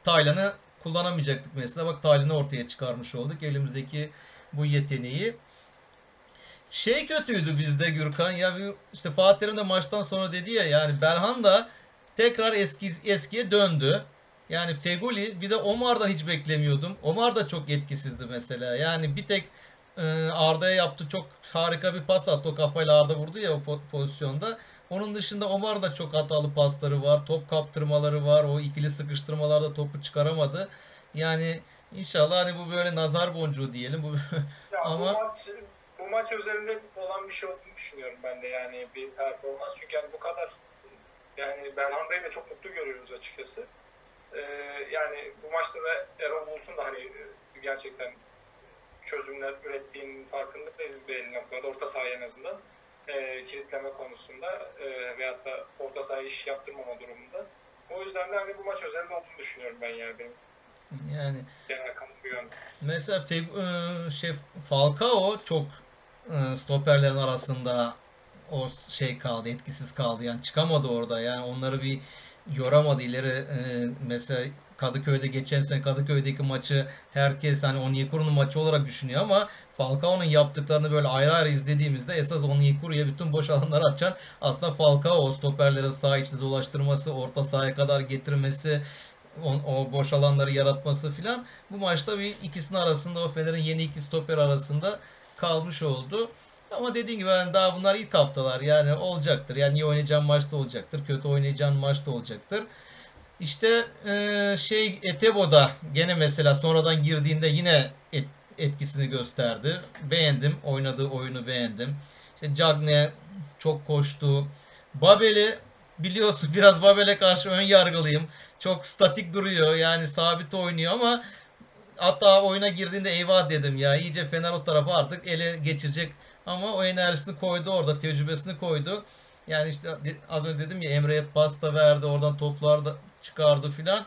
Taylan'ı kullanamayacaktık mesela. Bak Taylan'ı ortaya çıkarmış olduk. Elimizdeki bu yeteneği. Şey kötüydü bizde Gürkan ya işte Fatih Terim de maçtan sonra dedi ya yani Belhan da tekrar eski eskiye döndü. Yani Fegoli bir de Omar'dan hiç beklemiyordum. Omar da çok etkisizdi mesela. Yani bir tek e, Arda'ya yaptı çok harika bir pas attı. O kafayla Arda vurdu ya o pozisyonda. Onun dışında Omar da çok hatalı pasları var. Top kaptırmaları var. O ikili sıkıştırmalarda topu çıkaramadı. Yani inşallah hani bu böyle nazar boncuğu diyelim. Bu ama bu maç, bu maç özelinde olan bir şey olduğunu düşünüyorum ben de yani bir performans. Çünkü yani bu kadar yani Belhanda'yı da çok mutlu görüyoruz açıkçası. Ee, yani bu maçta da Erol Bulut'un da hani gerçekten çözümler ürettiğinin farkındayız belli noktada. Orta sahaya en azından e, kilitleme konusunda e, veyahut da orta sahaya iş yaptırmama durumunda. O yüzden de hani bu maç özelinde olduğunu düşünüyorum ben yani benim. Yani genel kamuoyu yönde. Mesela e, şey Falcao çok e, stoperlerin arasında o şey kaldı, etkisiz kaldı. Yani çıkamadı orada. Yani onları bir yoramadı ileri. E, mesela Kadıköy'de geçen sene Kadıköy'deki maçı herkes hani Onyekuru'nun maçı olarak düşünüyor ama Falcao'nun yaptıklarını böyle ayrı ayrı izlediğimizde esas Onyekuru'ya bütün boş alanları açan aslında Falcao o stoperleri sağ içinde dolaştırması, orta sahaya kadar getirmesi, o, o boş alanları yaratması filan bu maçta bir ikisinin arasında o Fener'in yeni iki stoper arasında kalmış oldu. Ama dediğim gibi yani daha bunlar ilk haftalar yani olacaktır. Yani iyi oynayacağın maçta olacaktır. Kötü oynayacağın maçta olacaktır. İşte e, şey Etebo'da gene mesela sonradan girdiğinde yine et, etkisini gösterdi. Beğendim. Oynadığı oyunu beğendim. İşte Cagne çok koştu. Babel'i biliyorsun biraz Babel'e karşı ön yargılıyım. Çok statik duruyor. Yani sabit oynuyor ama hatta oyuna girdiğinde eyvah dedim ya. iyice Fener o tarafa artık ele geçirecek. Ama o enerjisini koydu orada. Tecrübesini koydu. Yani işte az önce dedim ya Emre'ye pasta verdi. Oradan toplar da çıkardı filan.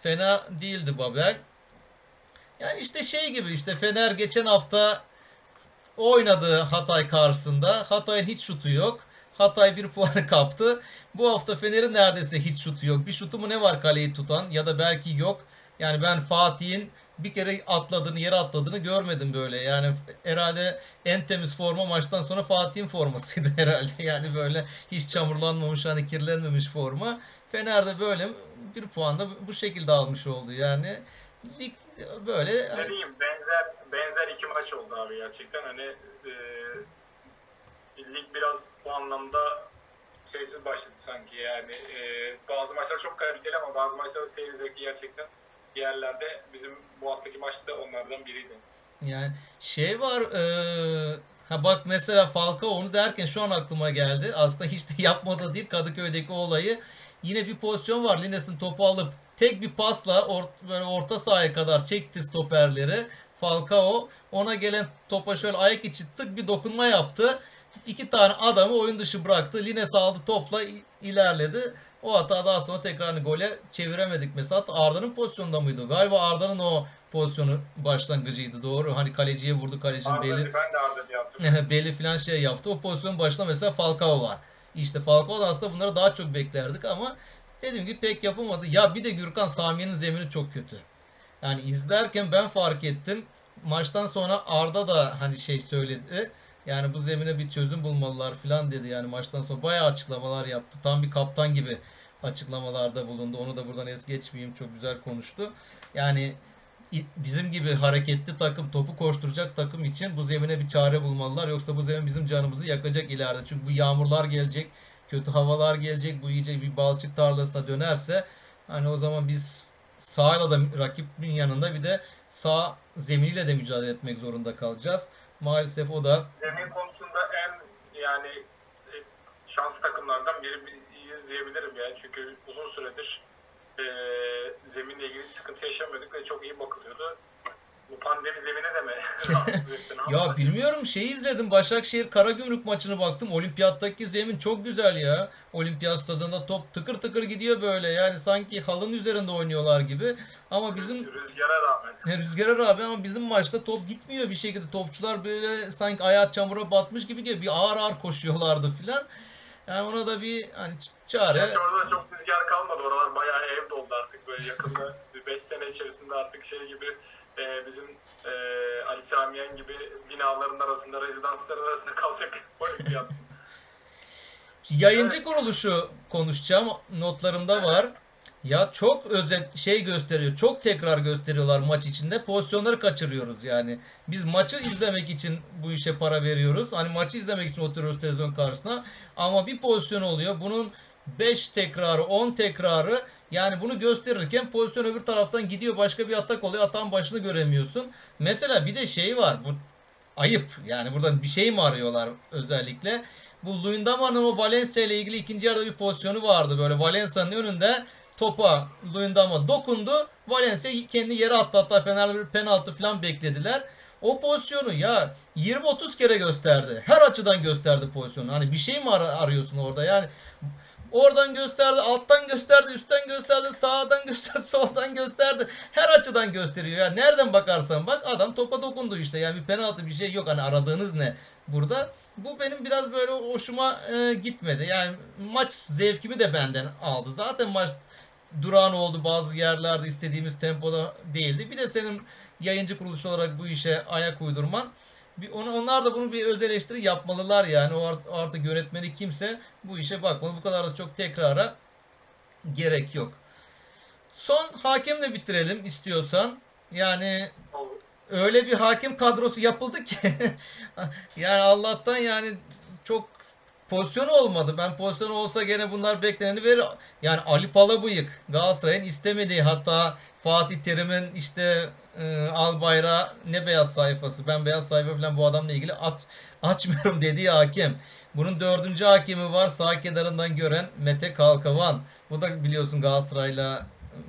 Fena değildi Babel. Yani işte şey gibi işte Fener geçen hafta oynadı Hatay karşısında. Hatay'ın hiç şutu yok. Hatay bir puanı kaptı. Bu hafta Fener'in neredeyse hiç şutu yok. Bir şutu mu ne var kaleyi tutan ya da belki yok. Yani ben Fatih'in bir kere atladığını, yere atladığını görmedim böyle. Yani herhalde en temiz forma maçtan sonra Fatih'in formasıydı herhalde. Yani böyle hiç çamurlanmamış, hani kirlenmemiş forma. Fener'de böyle bir puan da bu şekilde almış oldu. Yani lig böyle ne diyeyim benzer benzer iki maç oldu abi gerçekten hani e, lig biraz bu anlamda şeysiz başladı sanki yani e, bazı maçlar çok kaliteli ama bazı maçlarda seyir zevki gerçekten yerlerde bizim bu haftaki maçta onlardan biriydi. Yani şey var e, ha bak mesela Falcao onu derken şu an aklıma geldi. Aslında hiç de yapmadı değil Kadıköy'deki olayı. Yine bir pozisyon var. Lines'in topu alıp tek bir pasla or, böyle orta sahaya kadar çekti stoperleri. Falcao ona gelen topa şöyle ayak içi tık bir dokunma yaptı. İki tane adamı oyun dışı bıraktı. Lines aldı topla ilerledi. O hata daha sonra tekrar hani gole çeviremedik mesela. Arda'nın pozisyonunda mıydı? Galiba Arda'nın o pozisyonu başlangıcıydı doğru. Hani kaleciye vurdu kalecinin Arda, beli. Ben de Arda diye hatırlıyorum. beli falan şey yaptı. O pozisyonun başında mesela Falcao var. İşte Falcao da aslında bunları daha çok beklerdik ama dediğim gibi pek yapamadı. Ya bir de Gürkan Samiye'nin zemini çok kötü. Yani izlerken ben fark ettim. Maçtan sonra Arda da hani şey söyledi. Yani bu zemine bir çözüm bulmalılar falan dedi. Yani maçtan sonra bayağı açıklamalar yaptı. Tam bir kaptan gibi açıklamalarda bulundu. Onu da buradan es geçmeyeyim. Çok güzel konuştu. Yani bizim gibi hareketli takım, topu koşturacak takım için bu zemine bir çare bulmalılar. Yoksa bu zemin bizim canımızı yakacak ileride. Çünkü bu yağmurlar gelecek, kötü havalar gelecek. Bu iyice bir balçık tarlasına dönerse hani o zaman biz sağla da rakibin yanında bir de sağ zeminiyle de mücadele etmek zorunda kalacağız. Maalesef o da zemin konusunda en yani e, şanslı takımlardan biriyiz diyebilirim yani. Çünkü uzun süredir e, zeminle ilgili sıkıntı yaşamıyorduk ve çok iyi bakılıyordu. Bu pandemi zemine de mi Ya bilmiyorum şeyi izledim. Başakşehir Karagümrük maçını baktım. Olimpiyattaki zemin çok güzel ya. Olimpiyat stadında top tıkır tıkır gidiyor böyle. Yani sanki halının üzerinde oynuyorlar gibi. Ama bizim Rüzgara rağmen. Rüzgara rağmen ama bizim maçta top gitmiyor bir şekilde. Topçular böyle sanki ayağı çamura batmış gibi gibi bir ağır ağır koşuyorlardı filan. Yani ona da bir hani çare. Gerçi orada da çok rüzgar kalmadı. Oralar bayağı ev doldu artık. Böyle yakında bir 5 sene içerisinde artık şey gibi e, bizim e, Ali Samiyen gibi binaların arasında, rezidansların arasında kalacak olimpiyat. Yayıncı kuruluşu konuşacağım. Notlarımda var. Ya çok özet şey gösteriyor. Çok tekrar gösteriyorlar maç içinde. Pozisyonları kaçırıyoruz yani. Biz maçı izlemek için bu işe para veriyoruz. Hani maçı izlemek için oturuyoruz televizyon karşısına. Ama bir pozisyon oluyor. Bunun 5 tekrarı, 10 tekrarı yani bunu gösterirken pozisyon öbür taraftan gidiyor başka bir atak oluyor. Atağın başını göremiyorsun. Mesela bir de şey var. Bu ayıp. Yani buradan bir şey mi arıyorlar özellikle? Bu Luyendama'nın o Valencia ile ilgili ikinci yarıda bir pozisyonu vardı. Böyle Valencia'nın önünde topa Luyendama dokundu. Valencia kendi yere attı. Hatta Fenerli bir penaltı falan beklediler. O pozisyonu ya 20-30 kere gösterdi. Her açıdan gösterdi pozisyonu. Hani bir şey mi ar- arıyorsun orada? Yani Oradan gösterdi, alttan gösterdi, üstten gösterdi, sağdan gösterdi, soldan gösterdi. Her açıdan gösteriyor. Yani nereden bakarsan bak adam topa dokundu işte. Yani bir penaltı bir şey yok. Hani aradığınız ne burada? Bu benim biraz böyle hoşuma e, gitmedi. Yani maç zevkimi de benden aldı. Zaten maç durağan oldu bazı yerlerde istediğimiz tempoda değildi. Bir de senin yayıncı kuruluş olarak bu işe ayak uydurman bir ona, onlar da bunu bir öz eleştiri yapmalılar yani. O art- artık yönetmeni kimse bu işe bakmalı. Bu kadar da çok tekrara gerek yok. Son hakemle bitirelim istiyorsan. Yani öyle bir hakem kadrosu yapıldı ki yani Allah'tan yani çok pozisyon olmadı. Ben pozisyon olsa gene bunlar bekleneni verir. Yani Ali Palabıyık Galatasaray'ın istemediği hatta Fatih Terim'in işte e, al bayrağı ne beyaz sayfası ben beyaz sayfa falan bu adamla ilgili aç, açmıyorum dediği hakem. Bunun dördüncü hakemi var sağ kenarından gören Mete Kalkavan. Bu da biliyorsun Galatasaray'la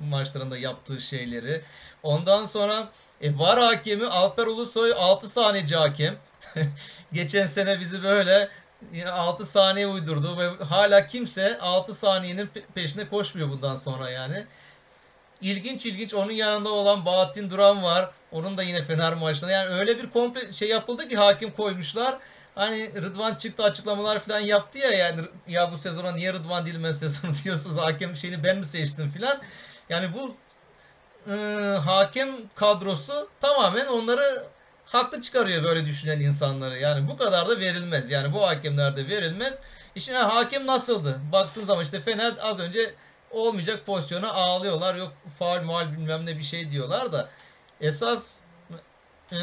maçlarında yaptığı şeyleri. Ondan sonra e, var hakemi Alper Ulusoy 6 saniyeci hakem. Geçen sene bizi böyle 6 saniye uydurdu ve hala kimse 6 saniyenin pe- peşine koşmuyor bundan sonra yani. İlginç ilginç onun yanında olan Bahattin Duran var. Onun da yine Fener maçlarında. Yani öyle bir komple şey yapıldı ki hakim koymuşlar. Hani Rıdvan çıktı açıklamalar falan yaptı ya yani ya bu sezona niye Rıdvan değil ben sezonu diyorsunuz hakem şeyini ben mi seçtim filan. Yani bu e, hakem kadrosu tamamen onları haklı çıkarıyor böyle düşünen insanları. Yani bu kadar da verilmez. Yani bu hakemlerde verilmez. İşin ha, hakem nasıldı? Baktığın zaman işte Fener az önce olmayacak pozisyona ağlıyorlar. Yok faul mual bilmem ne bir şey diyorlar da esas e,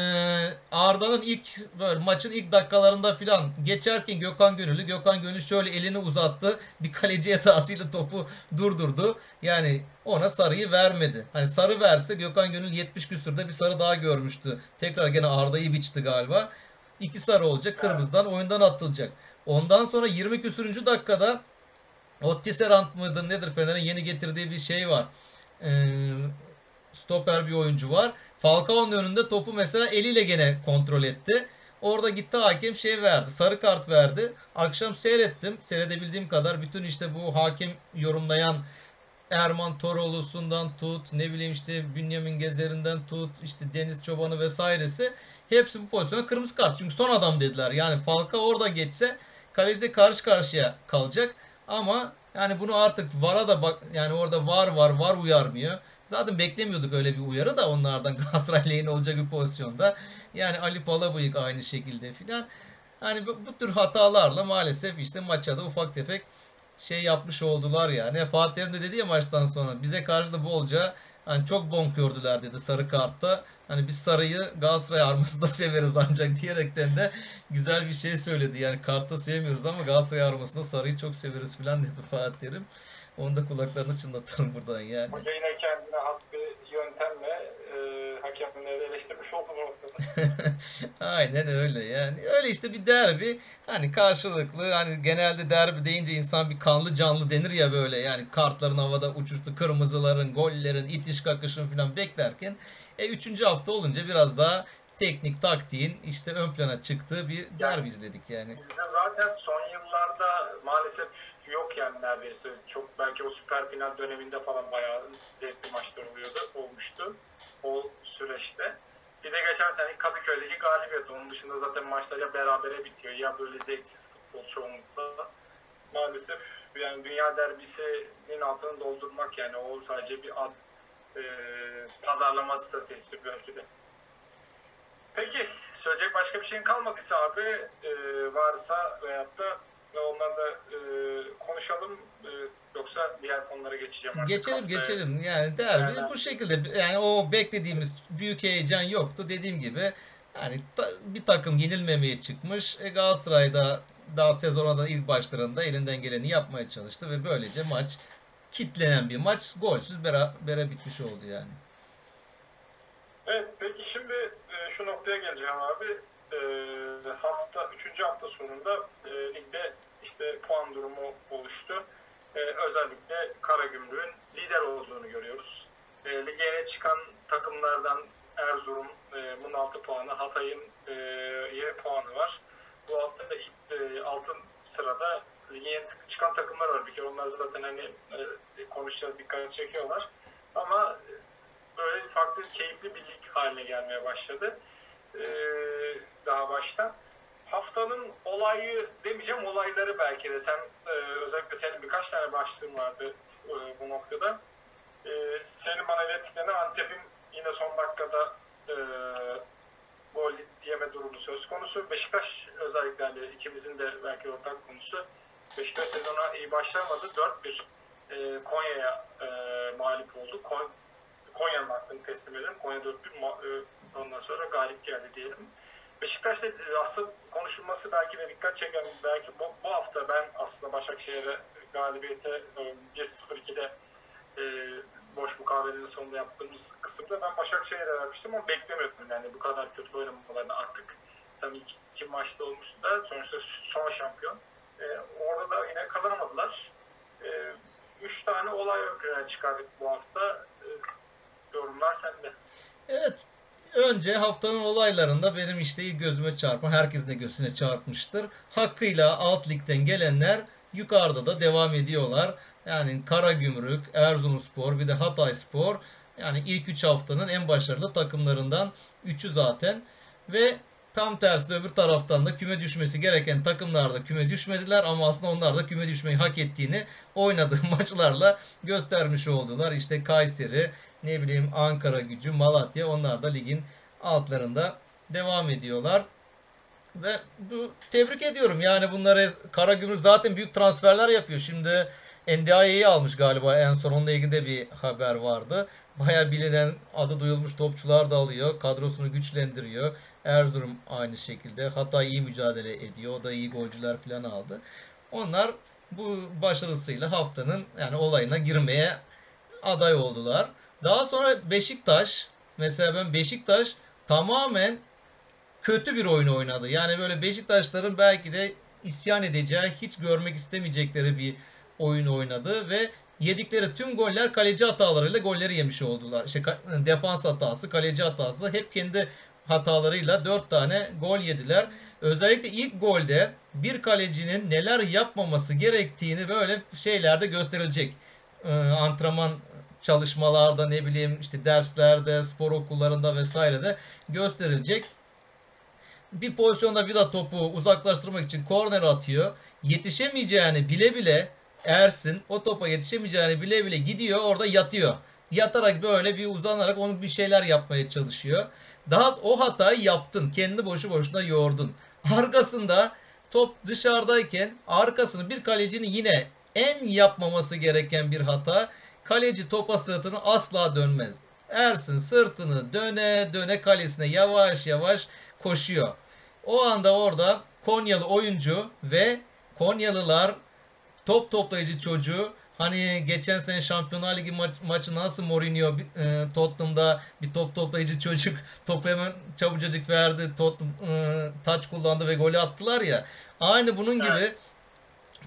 Arda'nın ilk böyle maçın ilk dakikalarında filan geçerken Gökhan Gönüllü Gökhan Gönül şöyle elini uzattı. Bir kaleci hatasıyla topu durdurdu. Yani ona sarıyı vermedi. Hani sarı verse Gökhan Gönül 70 küsürde bir sarı daha görmüştü. Tekrar gene Arda'yı biçti galiba. İki sarı olacak. Kırmızıdan oyundan atılacak. Ondan sonra 20 küsürüncü dakikada Ottiserant mıdır nedir Fener'in yeni getirdiği bir şey var. Ee, stoper bir oyuncu var. Falcao'nun önünde topu mesela eliyle gene kontrol etti. Orada gitti hakem şey verdi. Sarı kart verdi. Akşam seyrettim. Seyredebildiğim kadar bütün işte bu hakem yorumlayan Erman Toroğlu'sundan tut, ne bileyim işte Bünyamin Gezer'inden tut, işte Deniz Çoban'ı vesairesi hepsi bu pozisyona kırmızı kart. Çünkü son adam dediler. Yani Falcao orada geçse kaleci karşı karşıya kalacak. Ama yani bunu artık VAR'a da bak yani orada VAR var, VAR uyarmıyor. Zaten beklemiyorduk öyle bir uyarı da onlardan Galatasaray lehine olacak bir pozisyonda. Yani Ali Palabıyık aynı şekilde filan. Hani bu, bu tür hatalarla maalesef işte maça da ufak tefek şey yapmış oldular yani. Fatih Terim de dedi ya maçtan sonra bize karşı da bolca hani çok bonkördüler dedi sarı kartta. Hani biz sarıyı Galatasaray armasında severiz ancak diyerekten de güzel bir şey söyledi. Yani kartta sevmiyoruz ama Galatasaray armasında sarıyı çok severiz falan dedi Fatih Terim. Onu da kulaklarını çınlatalım buradan yani. Hoca yine kendine has bir yöntemle hakemleri eleştirmiş oldum o noktada. Aynen öyle yani. Öyle işte bir derbi hani karşılıklı hani genelde derbi deyince insan bir kanlı canlı denir ya böyle yani kartların havada uçuştu kırmızıların gollerin itiş kakışın falan beklerken e, üçüncü hafta olunca biraz daha teknik taktiğin işte ön plana çıktığı bir derbi izledik yani. Bizde zaten son yıllarda maalesef yok yani neredeyse. Çok belki o süper final döneminde falan bayağı zevkli maçlar oluyordu, olmuştu o süreçte. Bir de geçen sene Kadıköy'deki galibiyet. Onun dışında zaten maçlar ya berabere bitiyor ya böyle zevksiz futbol çoğunlukla. Maalesef yani dünya derbisinin altını doldurmak yani o sadece bir ad, e, pazarlama stratejisi belki de. Peki söyleyecek başka bir şeyin kalmadıysa abi e, varsa veyahut da da e, konuşalım e, yoksa diğer konulara geçeceğim artık. Geçelim Haftaya- geçelim yani derbi Yani- bu şekilde yani o beklediğimiz büyük heyecan yoktu dediğim gibi yani ta- bir takım yenilmemeye çıkmış e, Galatasaray'da daha sezona da ilk başlarında elinden geleni yapmaya çalıştı ve böylece maç kitlenen bir maç golsüz berabere bitmiş oldu yani. Evet peki şimdi e, şu noktaya geleceğim abi. E, hafta 3. hafta sonunda e, ligde işte puan durumu oluştu. E, özellikle Karagümrük'ün lider olduğunu görüyoruz. E, çıkan takımlardan Erzurum e, bunun 6 puanı, Hatay'ın e, 7 puanı var. Bu hafta da e, altın sırada lige çıkan takımlar var. Bir kere onlar zaten hani e, konuşacağız dikkat çekiyorlar. Ama böyle farklı keyifli bir lig haline gelmeye başladı. Ee, daha baştan. Haftanın olayı demeyeceğim olayları belki de sen e, özellikle senin birkaç tane başlığın vardı e, bu noktada. E, senin bana ilettiklerine Antep'in yine son dakikada e, gol yeme durumu söz konusu. Beşiktaş özellikle hani ikimizin de belki ortak konusu. Beşiktaş sezona iyi başlamadı. 4-1 e, Konya'ya e, mağlup oldu. Kon- Konya'nın hakkını teslim edelim. Konya 4-1 ma- e, ondan sonra galip geldi diyelim. Beşiktaş'ta e, asıl konuşulması belki de dikkat çeken belki bu, bu hafta ben aslında Başakşehir'e galibiyete e, 1-0-2'de e, boş mukavelinin sonunda yaptığımız kısımda ben Başakşehir'e vermiştim ama beklemiyordum yani bu kadar kötü oynamalarını artık. Tabii iki, iki maçta olmuştu da sonuçta son şampiyon. E, orada da yine kazanamadılar. E, üç tane olay ön çıkardık bu hafta. E, yorumlar sende. Evet. Önce haftanın olaylarında benim işte gözüme çarpan, herkesin de gözüne çarpmıştır. Hakkıyla alt ligden gelenler yukarıda da devam ediyorlar. Yani Karagümrük, Erzurumspor, bir de Hatayspor. Yani ilk 3 haftanın en başarılı takımlarından 3'ü zaten. Ve tam tersi öbür taraftan da küme düşmesi gereken takımlar da küme düşmediler ama aslında onlar da küme düşmeyi hak ettiğini oynadığı maçlarla göstermiş oldular. İşte Kayseri, ne bileyim Ankara gücü, Malatya onlar da ligin altlarında devam ediyorlar. Ve bu tebrik ediyorum yani bunları Karagümrük zaten büyük transferler yapıyor. Şimdi NDI'yi almış galiba en son onunla ilgili de bir haber vardı. Baya bilinen adı duyulmuş topçular da alıyor. Kadrosunu güçlendiriyor. Erzurum aynı şekilde. Hatay iyi mücadele ediyor. O da iyi golcüler falan aldı. Onlar bu başarısıyla haftanın yani olayına girmeye aday oldular. Daha sonra Beşiktaş mesela ben Beşiktaş tamamen kötü bir oyun oynadı. Yani böyle Beşiktaşların belki de isyan edeceği, hiç görmek istemeyecekleri bir oyun oynadı ve yedikleri tüm goller kaleci hatalarıyla golleri yemiş oldular. İşte defans hatası, kaleci hatası hep kendi hatalarıyla 4 tane gol yediler. Özellikle ilk golde bir kalecinin neler yapmaması gerektiğini böyle şeylerde gösterilecek. Ee, antrenman çalışmalarda ne bileyim işte derslerde, spor okullarında vesairede gösterilecek. Bir pozisyonda Vida topu uzaklaştırmak için korner atıyor. Yetişemeyeceğini bile bile Ersin o topa yetişemeyeceğini bile bile gidiyor orada yatıyor. Yatarak böyle bir uzanarak onu bir şeyler yapmaya çalışıyor. Daha o hatayı yaptın. Kendi boşu boşuna yordun. Arkasında top dışarıdayken arkasını bir kalecinin yine en yapmaması gereken bir hata. Kaleci topa sırtını asla dönmez. Ersin sırtını döne döne kalesine yavaş yavaş koşuyor. O anda orada Konyalı oyuncu ve Konyalılar top toplayıcı çocuğu Hani geçen sene Şampiyonlar Ligi ma- maçı nasıl Mourinho e, Tottenham'da bir top toplayıcı çocuk topu hemen çabucacık verdi. Tottenham e, taç kullandı ve golü attılar ya. Aynı bunun gibi Evet.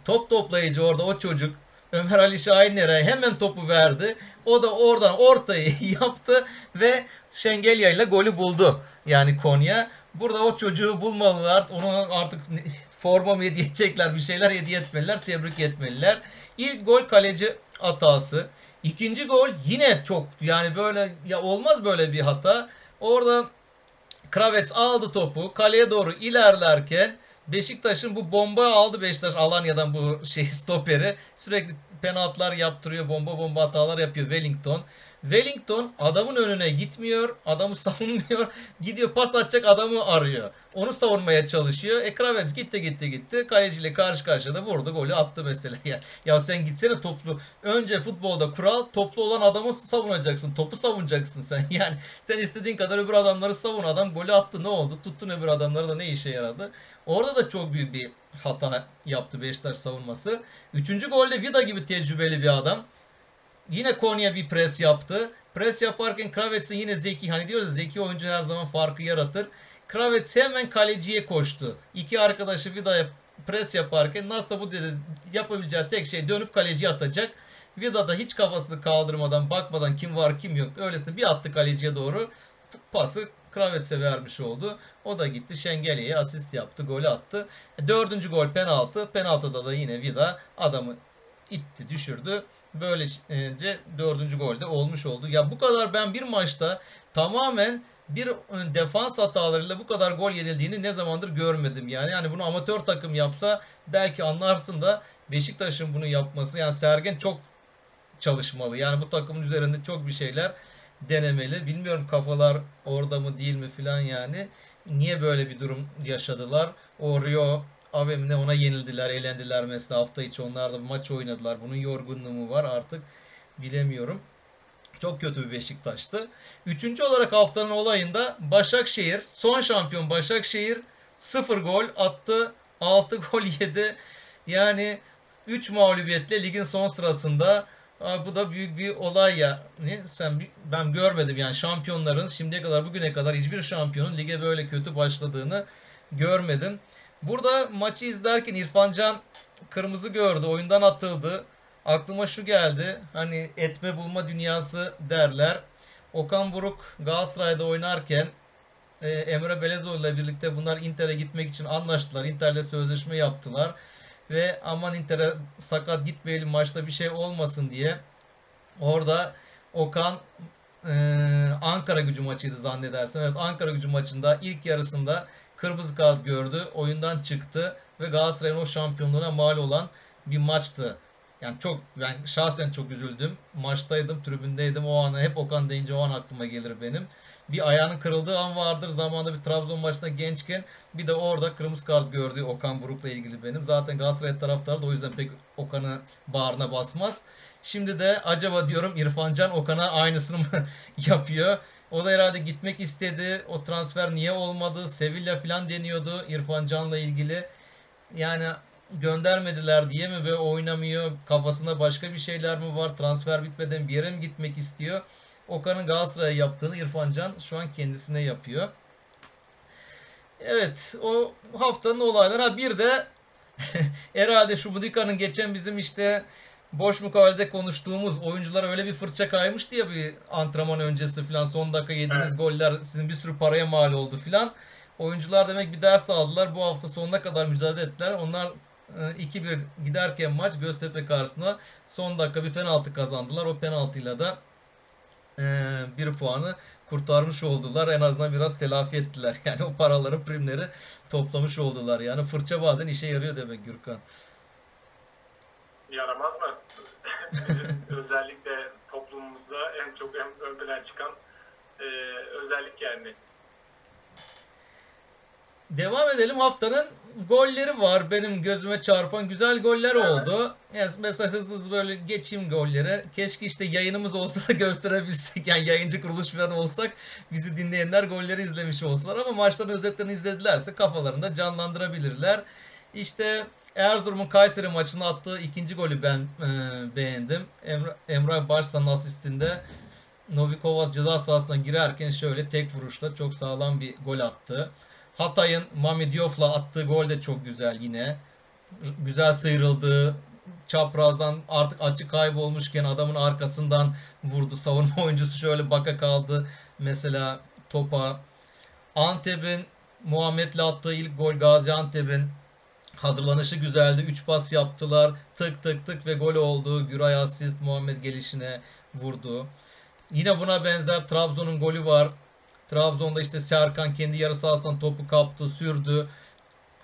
top toplayıcı orada o çocuk Ömer Ali Şahiner'e hemen topu verdi. O da oradan ortayı yaptı ve Şengelya ile golü buldu. Yani Konya. Burada o çocuğu bulmalılar. Onu artık forma mı hediye edecekler, bir şeyler hediye etmeliler, tebrik etmeliler. İlk gol kaleci hatası. İkinci gol yine çok yani böyle ya olmaz böyle bir hata. Orada Kravets aldı topu kaleye doğru ilerlerken Beşiktaş'ın bu bomba aldı Beşiktaş Alanya'dan bu şey stoperi. Sürekli penaltılar yaptırıyor. Bomba bomba hatalar yapıyor Wellington. Wellington adamın önüne gitmiyor. Adamı savunmuyor. Gidiyor pas atacak adamı arıyor. Onu savunmaya çalışıyor. E Kravets gitti gitti gitti. Kaleciyle karşı karşıya da vurdu. Golü attı mesela. Ya, ya sen gitsene toplu. Önce futbolda kural toplu olan adamı savunacaksın. Topu savunacaksın sen. Yani sen istediğin kadar öbür adamları savun. Adam golü attı ne oldu? Tuttun öbür adamları da ne işe yaradı? Orada da çok büyük bir hata yaptı Beşiktaş savunması. Üçüncü golde Vida gibi tecrübeli bir adam. Yine Konya bir pres yaptı. Pres yaparken Kravets'in yine zeki hani diyoruz ya zeki oyuncu her zaman farkı yaratır. Kravets hemen kaleciye koştu. İki arkadaşı Vida'ya pres yaparken nasıl bu dedi yapabileceği tek şey dönüp kaleciye atacak. Vida da hiç kafasını kaldırmadan bakmadan kim var kim yok öylesine bir attı kaleciye doğru pası Kravets'e vermiş oldu. O da gitti Şengeli'ye asist yaptı, golü attı. Dördüncü gol penaltı. Penaltıda da yine Vida adamı itti, düşürdü. Böylece dördüncü golde olmuş oldu. Ya bu kadar ben bir maçta tamamen bir e, defans hatalarıyla bu kadar gol yenildiğini ne zamandır görmedim. Yani yani bunu amatör takım yapsa belki anlarsın da Beşiktaş'ın bunu yapması yani Sergen çok çalışmalı. Yani bu takımın üzerinde çok bir şeyler denemeli. Bilmiyorum kafalar orada mı değil mi filan yani. Niye böyle bir durum yaşadılar? O Rio Avem'ine ona yenildiler, elendiler mesela hafta içi onlar da maç oynadılar. Bunun yorgunluğu mu var artık bilemiyorum. Çok kötü bir Beşiktaş'tı. Üçüncü olarak haftanın olayında Başakşehir, son şampiyon Başakşehir 0 gol attı, 6 gol yedi. Yani 3 mağlubiyetle ligin son sırasında bu da büyük bir olay ya. Ne? Sen ben görmedim yani şampiyonların şimdiye kadar bugüne kadar hiçbir şampiyonun lige böyle kötü başladığını görmedim. Burada maçı izlerken İrfan Can kırmızı gördü, oyundan atıldı. Aklıma şu geldi. Hani etme bulma dünyası derler. Okan Buruk Galatasaray'da oynarken e, Emre Belezoğlu ile birlikte bunlar Inter'e gitmek için anlaştılar. Inter'le sözleşme yaptılar. Ve aman Inter'e sakat gitmeyelim maçta bir şey olmasın diye orada Okan e, Ankara gücü maçıydı zannedersem. Evet Ankara gücü maçında ilk yarısında kırmızı kart gördü. Oyundan çıktı ve Galatasaray'ın o şampiyonluğuna mal olan bir maçtı. Yani çok ben şahsen çok üzüldüm. Maçtaydım, tribündeydim. O anı hep Okan deyince o an aklıma gelir benim. Bir ayağının kırıldığı an vardır. Zamanında bir Trabzon maçında gençken bir de orada kırmızı kart gördü Okan Buruk'la ilgili benim. Zaten Galatasaray taraftarı da o yüzden pek Okan'ı bağrına basmaz. Şimdi de acaba diyorum İrfan Can Okan'a aynısını mı yapıyor? O da herhalde gitmek istedi. O transfer niye olmadı? Sevilla falan deniyordu İrfan Can'la ilgili. Yani göndermediler diye mi ve oynamıyor? Kafasında başka bir şeyler mi var? Transfer bitmeden bir yere mi gitmek istiyor? Okan'ın Galatasaray'a yaptığını İrfan Can şu an kendisine yapıyor. Evet o haftanın olayları. Ha bir de herhalde şu Budika'nın geçen bizim işte boş mukavelede konuştuğumuz oyunculara öyle bir fırça kaymıştı ya bir antrenman öncesi falan son dakika yediğiniz Evet. goller sizin bir sürü paraya mal oldu falan. Oyuncular demek bir ders aldılar. Bu hafta sonuna kadar mücadele ettiler. Onlar e, 2-1 giderken maç Göztepe karşısında son dakika bir penaltı kazandılar. O penaltıyla da e, bir puanı kurtarmış oldular. En azından biraz telafi ettiler. Yani o paraları, primleri toplamış oldular. Yani fırça bazen işe yarıyor demek Gürkan. Yaramaz mı? Bizim özellikle toplumumuzda en çok ön ön plana çıkan e, özellik yani. Devam edelim. Haftanın golleri var. Benim gözüme çarpan güzel goller Evet. oldu. Yani mesela hızlı hızlı böyle geçeyim golleri. Keşke işte yayınımız olsa da gösterebilsek. Yani yayıncı kuruluş falan olsak bizi dinleyenler golleri izlemiş olsalar. Ama maçların özetlerini izledilerse kafalarında canlandırabilirler. İşte Erzurum'un Kayseri maçında attığı ikinci golü ben e, beğendim. Emre, Emrah Başsan'ın asistinde Novikovas ceza sahasına girerken şöyle tek vuruşla çok sağlam bir gol attı. Hatay'ın Mami Diof'la attığı gol de çok güzel yine. Güzel sıyrıldı. Çaprazdan artık açık kaybolmuşken adamın arkasından vurdu. Savunma oyuncusu şöyle baka kaldı. Mesela topa. Antep'in Muhammed'le attığı ilk gol Gaziantep'in hazırlanışı güzeldi. 3 pas yaptılar. Tık tık tık ve gol oldu. Güray asist Muhammed gelişine vurdu. Yine buna benzer Trabzon'un golü var. Trabzon'da işte Serkan kendi yarı sahasından topu kaptı, sürdü.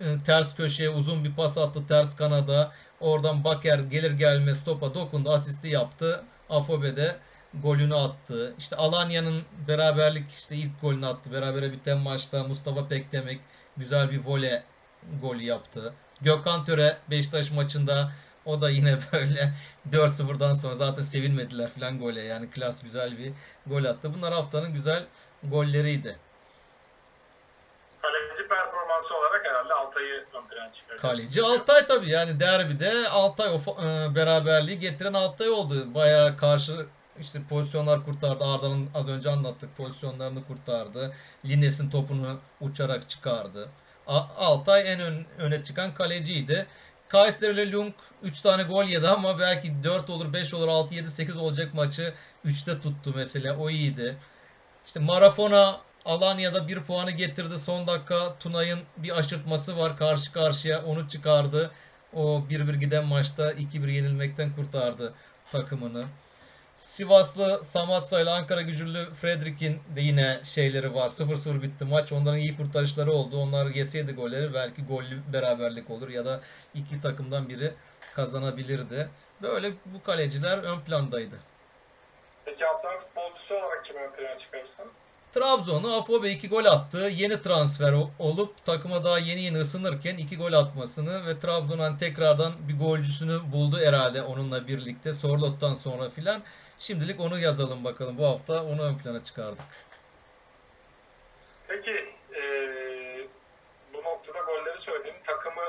E, Ters köşeye uzun bir pas attı ters kanada. Oradan Baker gelir gelmez topa dokundu, asisti yaptı. Afobe'de golünü attı. İşte Alanya'nın beraberlik işte ilk golünü attı. Berabere biten maçta Mustafa Pekdemek güzel bir vole golü yaptı. Gökhan Töre Beşiktaş maçında o da yine böyle 4-0'dan sonra zaten sevinmediler falan gole. Yani klas güzel bir gol attı. Bunlar haftanın güzel golleriydi. Kaleci performansı olarak herhalde Altay'ı ön plana çıkarıyor. Kaleci Altay tabii yani derbide Altay o e, beraberliği getiren Altay oldu. Bayağı karşı işte pozisyonlar kurtardı. Arda'nın az önce anlattık pozisyonlarını kurtardı. Lines'in topunu uçarak çıkardı. Altay en ön, öne çıkan kaleciydi. Kayseri ile Lung 3 tane gol yedi ama belki 4 olur, 5 olur, 6, 7, 8 olacak maçı 3'te tuttu mesela. O iyiydi. İşte Marafona Alanya'da bir puanı getirdi. Son dakika Tunay'ın bir aşırtması var karşı karşıya. Onu çıkardı. O 1-1 giden maçta 2-1 yenilmekten kurtardı takımını. Sivaslı Samatsa ile Ankara gücülü Fredrik'in de yine şeyleri var. 0-0 bitti maç. Onların iyi kurtarışları oldu. Onlar yeseydi golleri belki gollü beraberlik olur ya da iki takımdan biri kazanabilirdi. Böyle bu kaleciler ön plandaydı. Peki haftanın futbolcusu olarak kimi ön plana çıkarırsın? Trabzon'u Afobe 2 gol attı. Yeni transfer olup takıma daha yeni yeni ısınırken 2 gol atmasını ve Trabzon'un tekrardan bir golcüsünü buldu herhalde onunla birlikte. Sorlot'tan sonra filan. Şimdilik onu yazalım bakalım. Bu hafta onu ön plana çıkardık. Peki eee, bu noktada golleri söyledim. Takımı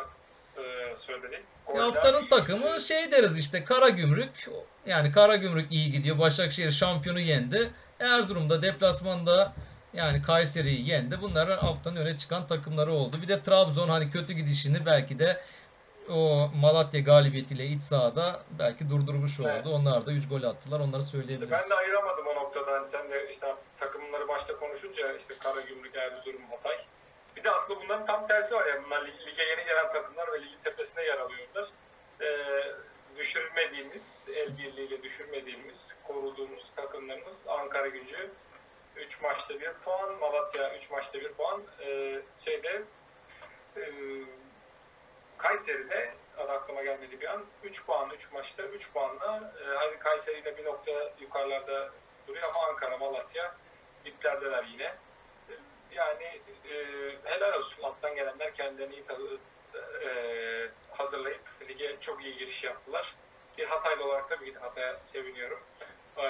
eee söyledik. Goller- haftanın takımı şey deriz işte Karagümrük. Yani Karagümrük iyi gidiyor. Başakşehir şampiyonu yendi. Erzurum'da deplasmanda yani Kayseri'yi yendi. Bunlar haftanın öne çıkan takımları oldu. Bir de Trabzon hani kötü gidişini belki de o Malatya galibiyetiyle iç sahada belki durdurmuş oldu. Evet. Onlar da 3 gol attılar. Onları söyleyebiliriz. Ben de ayıramadım o noktada. Hani sen de işte takımları başta konuşunca işte Karagümrük, Erzurum, Hatay. Bir de aslında bunların tam tersi var yani. Bunlar lig- lige yeni gelen takımlar ve ligin tepesine yer alıyorlar. Ee, düşürmediğimiz, el birliğiyle düşürmediğimiz, koruduğumuz takımlarımız Ankara gücü 3 maçta 1 puan, Malatya 3 maçta 1 puan. Ee, şeyde e, Kayseri'de adı aklıma gelmedi bir an. 3 puan 3 maçta 3 puanla e, hadi Kayseri ile bir nokta yukarılarda duruyor ama Ankara, Malatya diplerdeler yine. Yani e, helal olsun alttan gelenler kendilerini iyi e, hazırlayıp lige çok iyi giriş yaptılar. Bir Hataylı olarak tabii ki Hatay'a seviniyorum. E,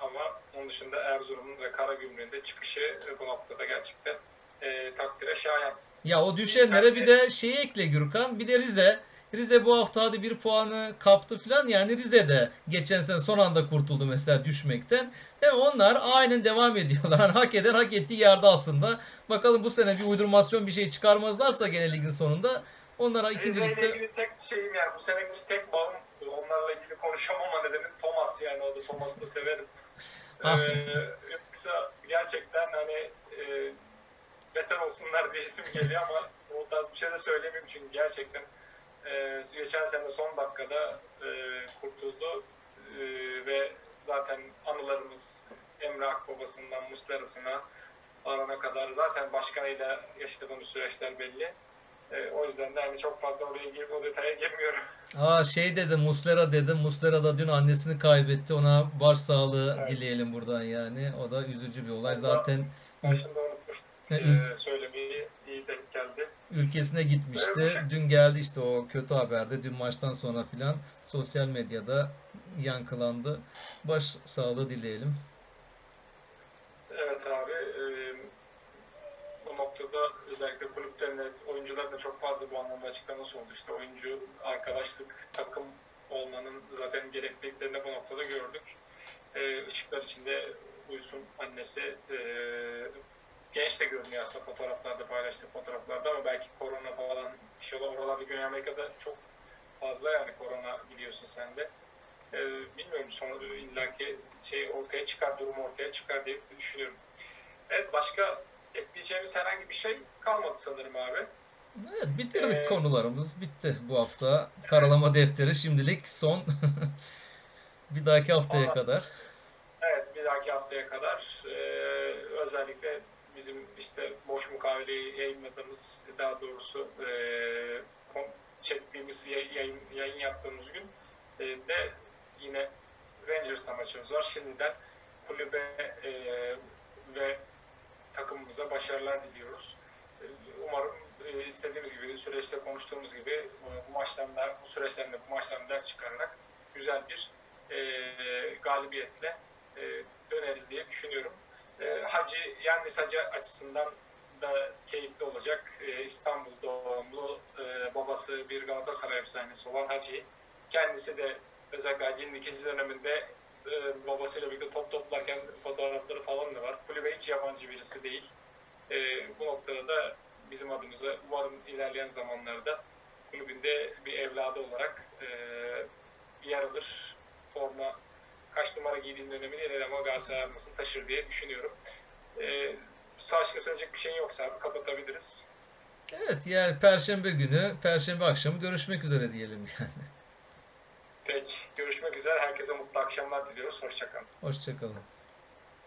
ama onun dışında Erzurum'un ve Karagümrük'ün de çıkışı e, bu noktada gerçekten e, takdire şayan. Ya o düşenlere bir de şeyi ekle Gürkan. Bir de Rize. Rize bu hafta hadi bir puanı kaptı falan. Yani Rize de geçen sene son anda kurtuldu mesela düşmekten. Ve onlar aynen devam ediyorlar. Hani hak eden hak ettiği yerde aslında. Bakalım bu sene bir uydurmasyon bir şey çıkarmazlarsa gene ligin sonunda onlara ikinci ligde ilgili tek şeyim yani bu seneki tek bağım onlarla ilgili konuşamama nedeni Thomas yani o da Thomas'ı da severim. Ah. ee, yoksa gerçekten hani e, beter olsunlar diye isim geliyor ama o tarz bir şey de söylemeyeyim çünkü gerçekten e, geçen sene son dakikada e, kurtuldu e, ve zaten anılarımız Emre Akbabası'ndan Muslera'sına varana kadar zaten başkanıyla yaşadığımız süreçler belli. E, o yüzden de hani çok fazla oraya girip o detaya girmiyorum. Aa şey dedim Muslera dedim. Muslera da dün annesini kaybetti. Ona başsağlığı Evet. dileyelim buradan yani. O da üzücü bir olay. Zaten Başında unutmuştum e, e, ül- söylemeyi. iyi denk geldi. ülkesine gitmişti. Dün geldi işte o kötü haberde. Dün maçtan sonra filan sosyal medyada yankılandı. Baş sağlığı dileyelim. Evet abi e, bu noktada özellikle kulüplerin de oyuncuların da çok fazla bu anlamda açıklaması oldu. İşte oyuncu, arkadaşlık, takım olmanın zaten gerekliliklerini bu noktada gördük. Ee, ışıklar içinde uyusun annesi. Ee, genç de görünüyor aslında fotoğraflarda, paylaştığı fotoğraflarda ama belki korona falan bir şey olan oralarda Güney Amerika'da çok fazla yani korona biliyorsun sen de. Ee, bilmiyorum sonra illaki şey ortaya çıkar, durum ortaya çıkar diye düşünüyorum. Evet başka ekleyeceğimiz herhangi bir şey kalmadı sanırım abi. Evet bitirdik Ee, konularımız. Bitti bu hafta. Karalama defteri şimdilik son. bir dahaki haftaya Ama- kadar. Evet bir dahaki haftaya kadar e, özellikle bizim işte boş mukaveleyi yayınladığımız daha doğrusu e, çektiğimiz yay- yayın, yayın yaptığımız gün e, de yine Rangers'la maçımız var. Şimdiden kulübe e, ve takımımıza başarılar diliyoruz. E, Umarım e, istediğimiz gibi süreçte konuştuğumuz gibi bu maçlardan bu süreçlerinde bu maçlardan ders çıkararak güzel bir e, galibiyetle e, döneriz diye düşünüyorum. E, Hacı Yannis Hacı açısından da keyifli olacak. E, İstanbul doğumlu e, babası bir Galatasaray efsanesi olan Hacı. Kendisi de özellikle Hacı'nın ikinci döneminde e, babasıyla birlikte top toplarken fotoğrafları falan da var. Kulübe hiç yabancı birisi değil. E, bu noktada da bizim adımıza umarım ilerleyen zamanlarda kulübünde bir evladı olarak e, yer alır. Forma kaç numara giydiğinin önemli değil ama Galatasaray armasını taşır diye düşünüyorum. E, başka söyleyecek bir şey yoksa abi kapatabiliriz. Evet yani Perşembe günü, Perşembe akşamı görüşmek üzere diyelim yani. Peki görüşmek üzere. Herkese mutlu akşamlar diliyoruz. Hoşçakalın. Hoşçakalın.